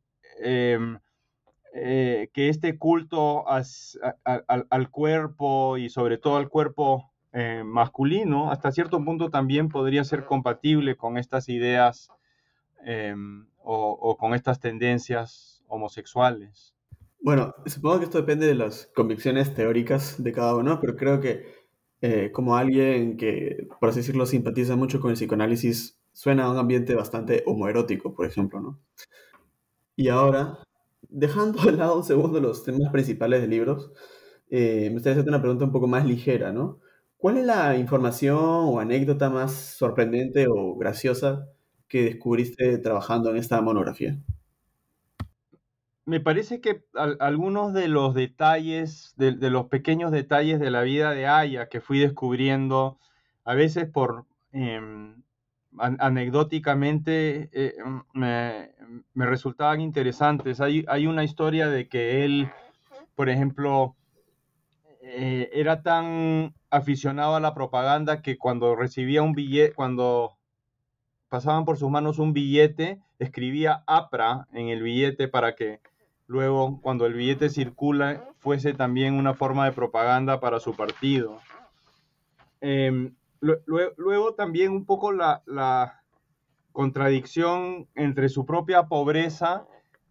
eh, que este culto al, cuerpo y sobre todo al cuerpo eh, masculino, hasta cierto punto también podría ser compatible con estas ideas em, o, con estas tendencias homosexuales. Bueno, supongo que esto depende de las convicciones teóricas de cada uno, pero creo que eh, como alguien que, por así decirlo, simpatiza mucho con el psicoanálisis, suena a un ambiente bastante homoerótico, por ejemplo, ¿no? Y ahora, dejando de lado un segundo los temas principales de libros, eh, me gustaría hacerte una pregunta un poco más ligera, ¿no? ¿Cuál es la información o anécdota más sorprendente o graciosa que descubriste trabajando en esta monografía? Me parece que algunos de los detalles, de, los pequeños detalles de la vida de Aya que fui descubriendo, a veces por em, anecdóticamente, eh, me, me, resultaban interesantes. Hay, hay una historia de que él, por ejemplo, eh, era tan aficionado a la propaganda que cuando recibía un billete, cuando pasaban por sus manos un billete, escribía APRA en el billete para que luego, cuando el billete circula, fuese también una forma de propaganda para su partido. Em, luego, también un poco la, contradicción entre su propia pobreza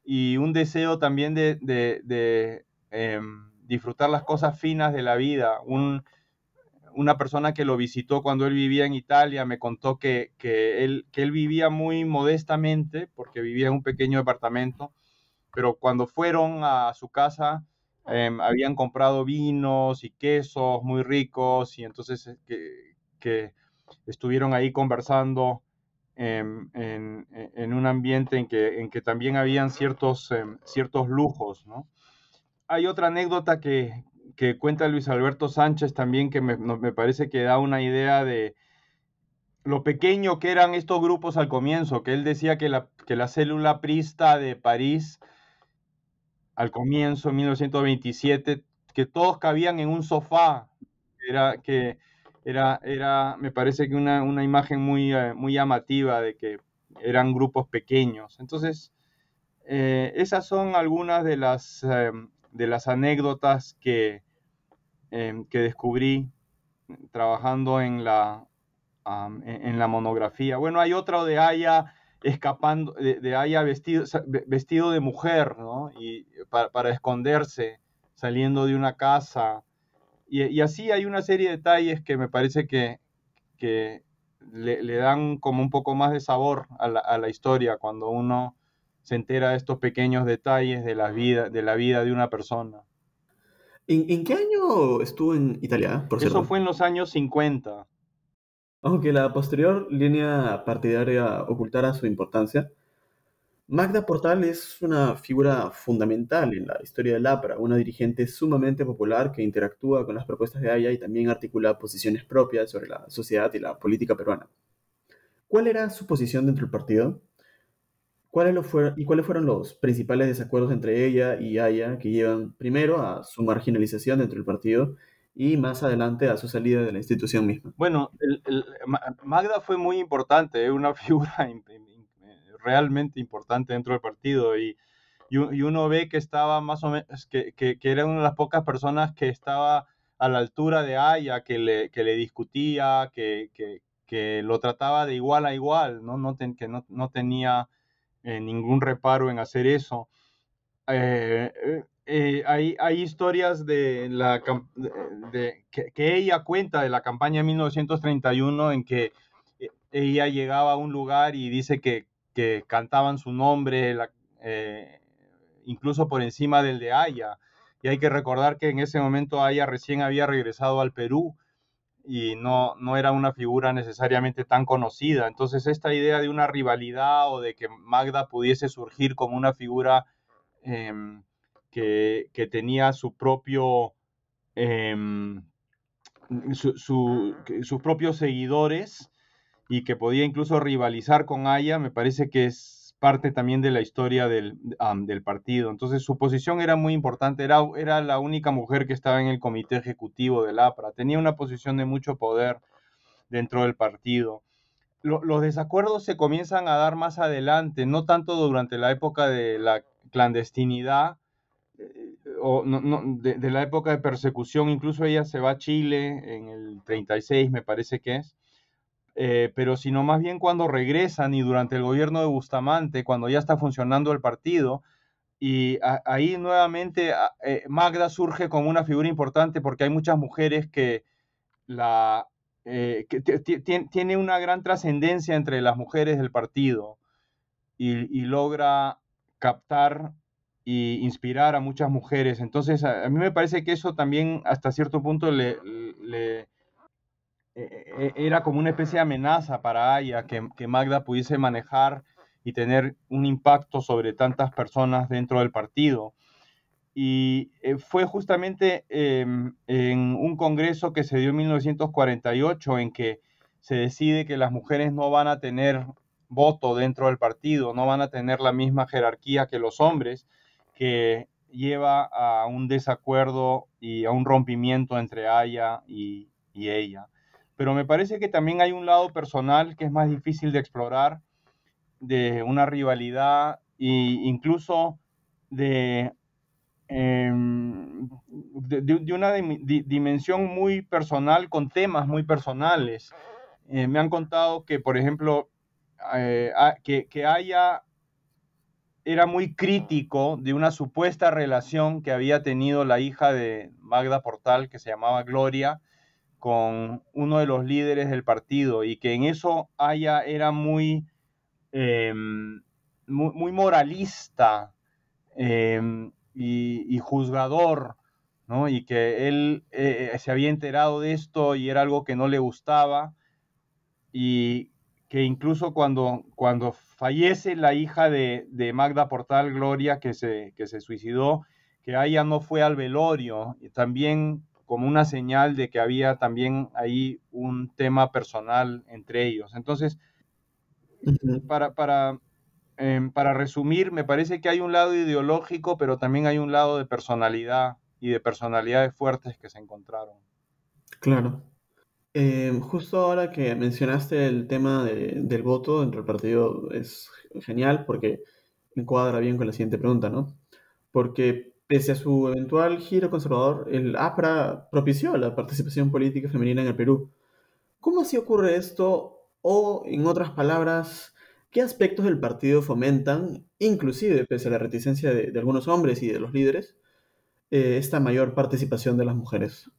y un deseo también de, em, disfrutar las cosas finas de la vida. una persona que lo visitó cuando él vivía en Italia me contó que, él, que él vivía muy modestamente porque vivía en un pequeño departamento, pero cuando fueron a su casa em, habían comprado vinos y quesos muy ricos y entonces eh, que, estuvieron ahí conversando en, un ambiente en que, que también habían ciertos, em, ciertos lujos, ¿no? hay otra anécdota que, cuenta Luis Alberto Sánchez también que me, parece que da una idea de lo pequeño que eran estos grupos al comienzo, que él decía que la, que la célula prista de París al comienzo, en 1927, que todos cabían en un sofá, era que era, era me parece que una, imagen muy, eh, muy llamativa de que eran grupos pequeños. Entonces, eh, esas son algunas de las em, de las anécdotas que, que descubrí trabajando en la, en, la monografía. Bueno, hay otro de Aya escapando, de, Aya vestido, vestido de mujer, ¿no? Y para, esconderse, saliendo de una casa. Y, así hay una serie de detalles que me parece que, que le, dan como un poco más de sabor a la, a la historia cuando uno se entera de estos pequeños detalles de la vida de, la vida de una persona. ¿En, qué año estuvo en Italia, por Eso fue en los años 50. Aunque la posterior línea partidaria ocultara su importancia, Magda Portal es una figura fundamental en la historia del APRA, una dirigente sumamente popular que interactúa con las propuestas de Aya y también articula posiciones propias sobre la sociedad y la política peruana. ¿Cuál era su posición dentro del partido? ¿Cuáles fueron, ¿Y cuáles fueron los principales desacuerdos entre ella y Aya que llevan primero a su marginalización dentro del partido y más adelante a su salida de la institución misma? Bueno, Magda fue muy importante, una figura realmente importante dentro del partido y, y, uno ve que estaba más o menos, que, que, era una de las pocas personas que estaba a la altura de Aya, que le, que le discutía, que, que, lo trataba de igual a igual, ¿no? No que no, no tenía eh, ningún reparo en hacer eso. Eh, eh, hay, hay, historias de la, de, que, ella cuenta de la campaña de 1931 en que ella llegaba a un lugar y dice que, que cantaban su nombre, incluso por encima del de Aya. Y hay que recordar que en ese momento Aya recién había regresado al Perú y no, no era una figura necesariamente tan conocida. Entonces esta idea de una rivalidad o de que Magda pudiese surgir como una figura em, que, tenía su propio... Em, sus propios seguidores y que podía incluso rivalizar con Aya, me parece que es parte también de la historia del, del, partido. Entonces su posición era muy importante, era, era la única mujer que estaba en el comité ejecutivo del APRA, tenía una posición de mucho poder dentro del partido. los desacuerdos se comienzan a dar más adelante, no tanto durante la época de la clandestinidad, o de, la época de persecución, incluso ella se va a Chile en el 36, me parece que es, eh, pero sino más bien cuando regresan y durante el gobierno de Bustamante, cuando ya está funcionando el partido, y ahí nuevamente eh, Magda surge como una figura importante porque hay muchas mujeres que la eh, que tiene una gran trascendencia entre las mujeres del partido y, logra captar e inspirar a muchas mujeres. Entonces, a, mí me parece que eso también hasta cierto punto le, le era como una especie de amenaza para Aya que, Magda pudiese manejar y tener un impacto sobre tantas personas dentro del partido. Y eh, fue justamente em, en un congreso que se dio en 1948 en que se decide que las mujeres no van a tener voto dentro del partido, no van a tener la misma jerarquía que los hombres, que lleva a un desacuerdo y a un rompimiento entre Aya y ella pero me parece que también hay un lado personal que es más difícil de explorar, de una rivalidad e incluso de, em, de, una dimensión muy personal con temas muy personales. Eh, me han contado que, por ejemplo, eh, que, que haya era muy crítico de una supuesta relación que había tenido la hija de Magda Portal, que se llamaba Gloria, con uno de los líderes del partido y que en eso haya era muy, em, muy, moralista em, y, juzgador, ¿no? Y que él eh, se había enterado de esto y era algo que no le gustaba y que incluso cuando, cuando fallece la hija de, Magda Portal Gloria, que se, que se suicidó, que ella no fue al velorio, y también como una señal de que había también ahí un tema personal entre ellos. Entonces, para, para, em, para resumir, me parece que hay un lado ideológico, pero también hay un lado de personalidad y de personalidades fuertes que se encontraron. Claro. Em, justo ahora que mencionaste el tema del voto dentro del partido es genial porque encuadra bien con la siguiente pregunta, ¿no? Porque Pese a su eventual giro conservador, el APRA propició la participación política femenina en el Perú. ¿Cómo así ocurre esto? O, en otras palabras, ¿qué aspectos del partido fomentan, inclusive pese a la reticencia de, algunos hombres y de los líderes, eh, esta mayor participación de las mujeres?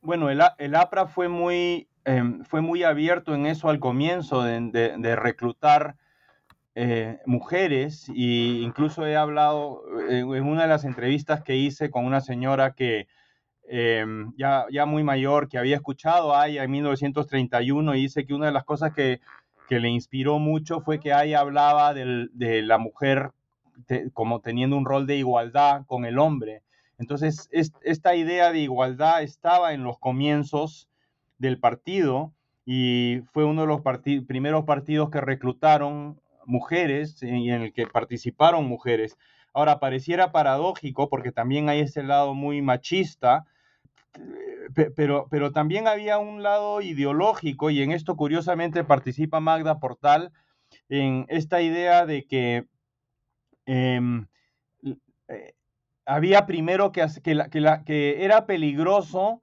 Bueno, el, APRA fue muy, em, fue muy abierto en eso al comienzo, de reclutar eh, mujeres e incluso he hablado en, una de las entrevistas que hice con una señora que em, ya, ya muy mayor, que había escuchado a Aya en 1931 y dice que una de las cosas que, que le inspiró mucho fue que Aya hablaba de la mujer como teniendo un rol de igualdad con el hombre. Entonces, esta idea de igualdad estaba en los comienzos del partido y fue uno de los primeros partidos que reclutaron mujeres y en el que participaron mujeres. Ahora, pareciera paradójico porque también hay ese lado muy machista, pero, pero también había un lado ideológico y en esto curiosamente participa Magda Portal en esta idea de que em, eh, había primero que, que, que era peligroso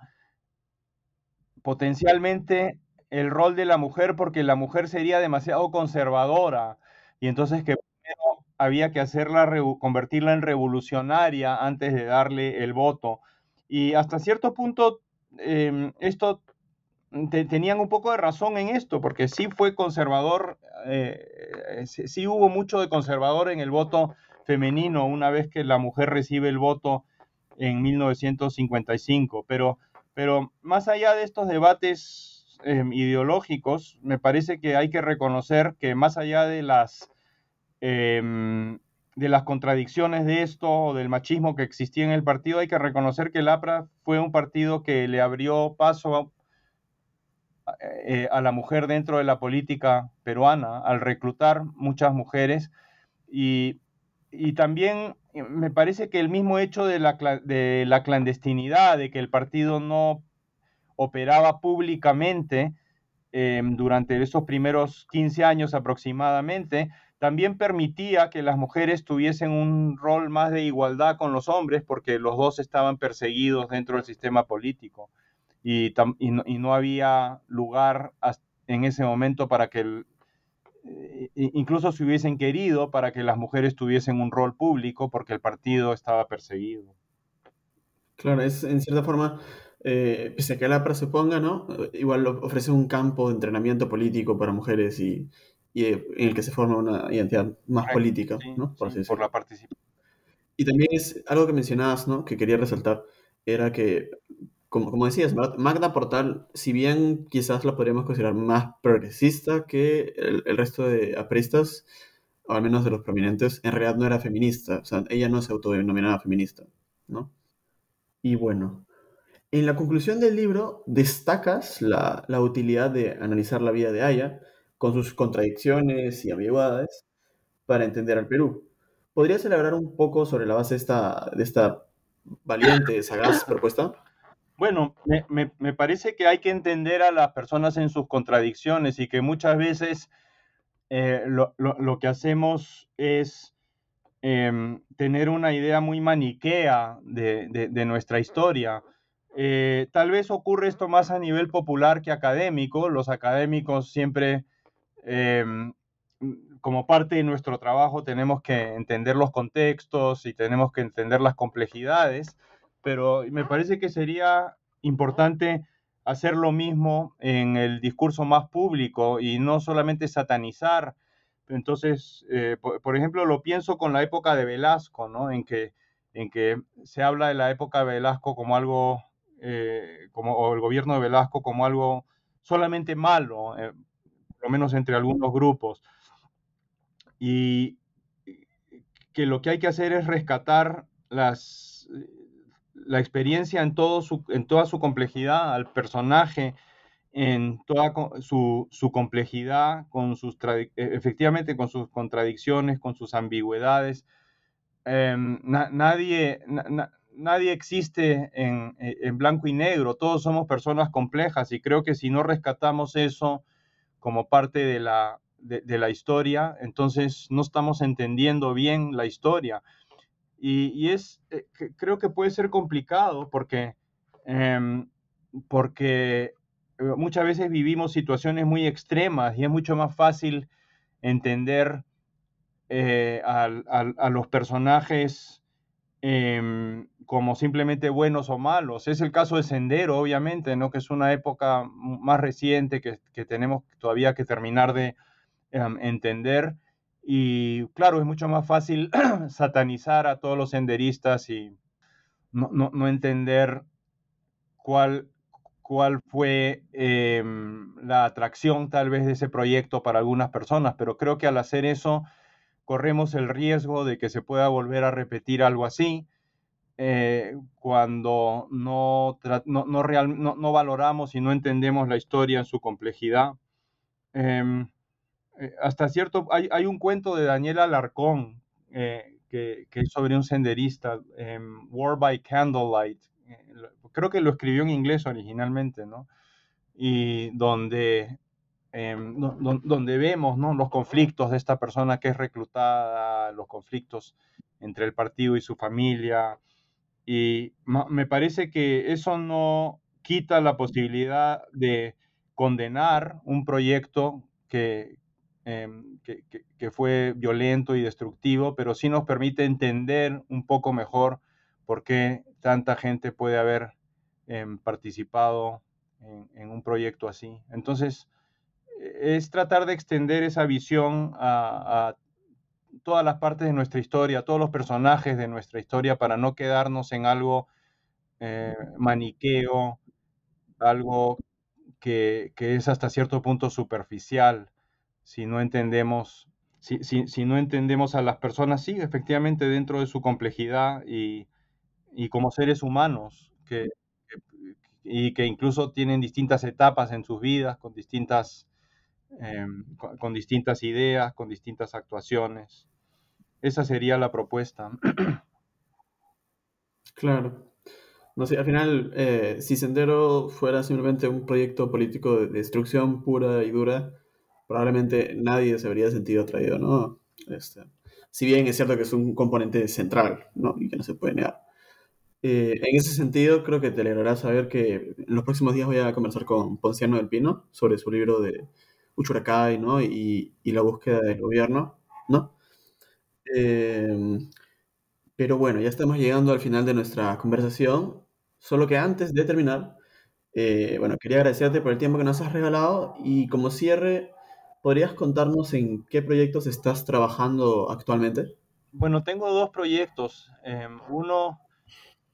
potencialmente el rol de la mujer porque la mujer sería demasiado conservadora y entonces que primero había que hacerla, convertirla en revolucionaria antes de darle el voto. Y hasta cierto punto, em, esto tenían un poco de razón en esto, porque sí fue conservador, eh, sí, hubo mucho de conservador en el voto femenino una vez que la mujer recibe el voto en 1955. Pero, pero más allá de estos debates em, ideológicos, me parece que hay que reconocer que más allá de las Em, de las contradicciones de esto del machismo que existía en el partido, hay que reconocer que el APRA fue un partido que le abrió paso a, eh, la mujer dentro de la política peruana al reclutar muchas mujeres. Y, también eh, me parece que el mismo hecho de la, de la clandestinidad, de que el partido no operaba públicamente em, durante esos primeros 15 años aproximadamente, también permitía que las mujeres tuviesen un rol más de igualdad con los hombres porque los dos estaban perseguidos dentro del sistema político y, no, había lugar en ese momento para que, eh, incluso si hubiesen querido, para que las mujeres tuviesen un rol público porque el partido estaba perseguido. Claro, es en cierta forma, eh, pese a que la se ponga, ¿no? Igual ofrece un campo de entrenamiento político para mujeres y, y en el que se forma una identidad más política, ¿no? Por, la participación. Y también es algo que mencionabas, ¿no? Que quería resaltar, era que, como, como decías, Magda Portal, si bien quizás la podríamos considerar más progresista que el, el resto de apristas, o al menos de los prominentes, en realidad no era feminista, o sea, ella no se autodenominaba feminista, ¿no? Y bueno, en la conclusión del libro destacas la, la utilidad de analizar la vida de Aya, con sus contradicciones y ambigüedades, para entender al Perú. ¿Podrías elaborar un poco sobre la base de esta, valiente, sagaz propuesta? Bueno, me, parece que hay que entender a las personas en sus contradicciones y que muchas veces eh, lo, que hacemos es em, tener una idea muy maniquea de, nuestra historia. Eh, tal vez ocurre esto más a nivel popular que académico. Los académicos siempre Em, como parte de nuestro trabajo tenemos que entender los contextos y tenemos que entender las complejidades, pero me parece que sería importante hacer lo mismo en el discurso más público y no solamente satanizar. Entonces, eh, por, ejemplo, lo pienso con la época de Velasco, ¿no? En que, en que se habla de la época de Velasco como algo, eh, como, o el gobierno de Velasco como algo solamente malo. Eh, lo menos entre algunos grupos. Y que lo que hay que hacer es rescatar las, la experiencia en, todo su, en toda su complejidad, al personaje en toda su, su complejidad, con sus e, efectivamente con sus contradicciones, con sus ambigüedades. Em, nadie, nadie existe en, en, blanco y negro, todos somos personas complejas y creo que si no rescatamos eso, como parte de la, de, la historia, entonces no estamos entendiendo bien la historia. Y, es, eh, creo que puede ser complicado porque, em, porque eh, muchas veces vivimos situaciones muy extremas y es mucho más fácil entender eh, a, los personajes em, como simplemente buenos o malos. Es el caso de Sendero, obviamente, ¿no? que es una época más reciente que, tenemos todavía que terminar de em, entender. Y claro, es mucho más fácil satanizar a todos los senderistas y no, entender cuál, cuál fue em, la atracción tal vez de ese proyecto para algunas personas, pero creo que al hacer eso corremos el riesgo de que se pueda volver a repetir algo así eh, cuando no, no, no, valoramos y no entendemos la historia en su complejidad. Em, eh, hasta cierto, hay, hay, un cuento de Daniel Alarcón eh, que, que, es sobre un senderista, em, War by Candlelight. creo que lo escribió en inglés originalmente, ¿no? Y donde, em, donde vemos los conflictos de esta persona que es reclutada, los conflictos entre el partido y su familia, y me parece que eso no quita la posibilidad de condenar un proyecto em, que, que, fue violento y destructivo, pero sí nos permite entender un poco mejor por qué tanta gente puede haber em, participado en, un proyecto así. Entonces, es tratar de extender esa visión a, a todas las partes de nuestra historia, todos los personajes de nuestra historia para no quedarnos en algo eh, maniqueo, algo que, es hasta cierto punto superficial, si no entendemos, si, no entendemos a las personas, sí, efectivamente dentro de su complejidad y, como seres humanos, que, y que incluso tienen distintas etapas en sus vidas, con distintas Em, con, distintas ideas, con distintas actuaciones. Esa sería la propuesta. Claro. No sé, al final, eh, si Sendero fuera simplemente un proyecto político de destrucción pura y dura, probablemente nadie se habría sentido atraído, ¿no? Este, si bien es cierto que es un componente central, ¿no? Y que no se puede negar. Eh, en ese sentido, creo que te alegrará saber que en los próximos días voy a conversar con Ponciano del Pino sobre su libro de Uchuracay, ¿no? Y, y la búsqueda del gobierno, ¿no? Eh, pero bueno, ya estamos llegando al final de nuestra conversación. Solo que antes de terminar, eh, bueno, quería agradecerte por el tiempo que nos has regalado y como cierre, ¿podrías contarnos en qué proyectos estás trabajando actualmente? Bueno, tengo dos proyectos. Em, uno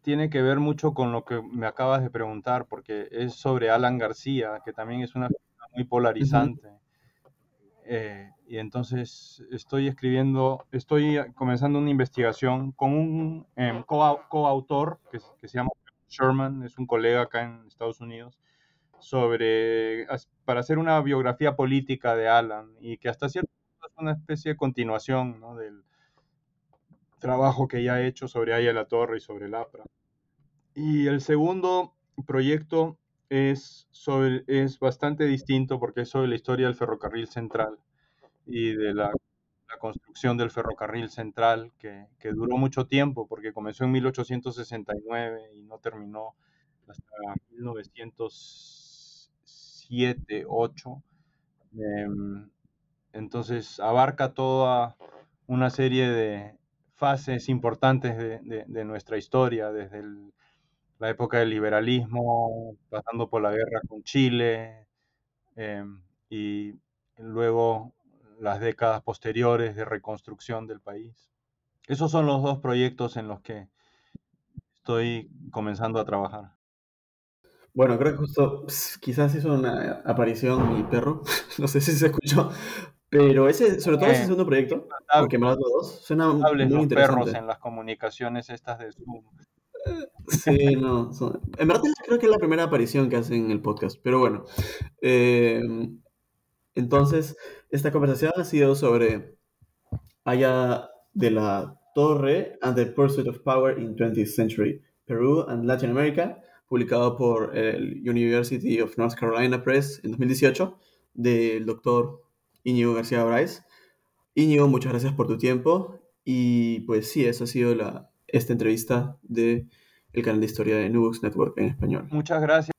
tiene que ver mucho con lo que me acabas de preguntar, porque es sobre Alan García, que también es una muy polarizante. Eh, y entonces estoy escribiendo, estoy comenzando una investigación con un em, coautor que, que se llama Sherman, es un colega acá en Estados Unidos, sobre, para hacer una biografía política de Alan y que hasta cierto punto es una especie de continuación ¿no? del trabajo que ya ha hecho sobre Aya la Torre y sobre el APRA. Y el segundo proyecto es, sobre, es bastante distinto porque es sobre la historia del ferrocarril central y de la, construcción del ferrocarril central que, que, duró mucho tiempo porque comenzó en 1869 y no terminó hasta 1907, 8. Eh, entonces abarca toda una serie de fases importantes de, de, de nuestra historia, desde el, la época del liberalismo, pasando por la guerra con Chile eh, y luego las décadas posteriores de reconstrucción del país. Esos son los dos proyectos en los que estoy comenzando a trabajar. Bueno, creo que justo quizás hizo una aparición mi perro, no sé si se escuchó, pero ese, sobre todo eh, ese segundo proyecto, porque me los dos, suena muy los interesante. perros en las comunicaciones estas de Zoom. Sí, no. Son... En verdad creo que es la primera aparición que hacen en el podcast, pero bueno. Eh, entonces, esta conversación ha sido sobre Aya de la Torre and the Pursuit of Power in 20th Century, Peru and Latin America, publicado por el University of North Carolina Press en 2018, del doctor Íñigo García Bryce. Íñigo, muchas gracias por tu tiempo. Y pues sí, esa ha sido la, esta entrevista de el canal de historia de Books Network en español. Muchas gracias.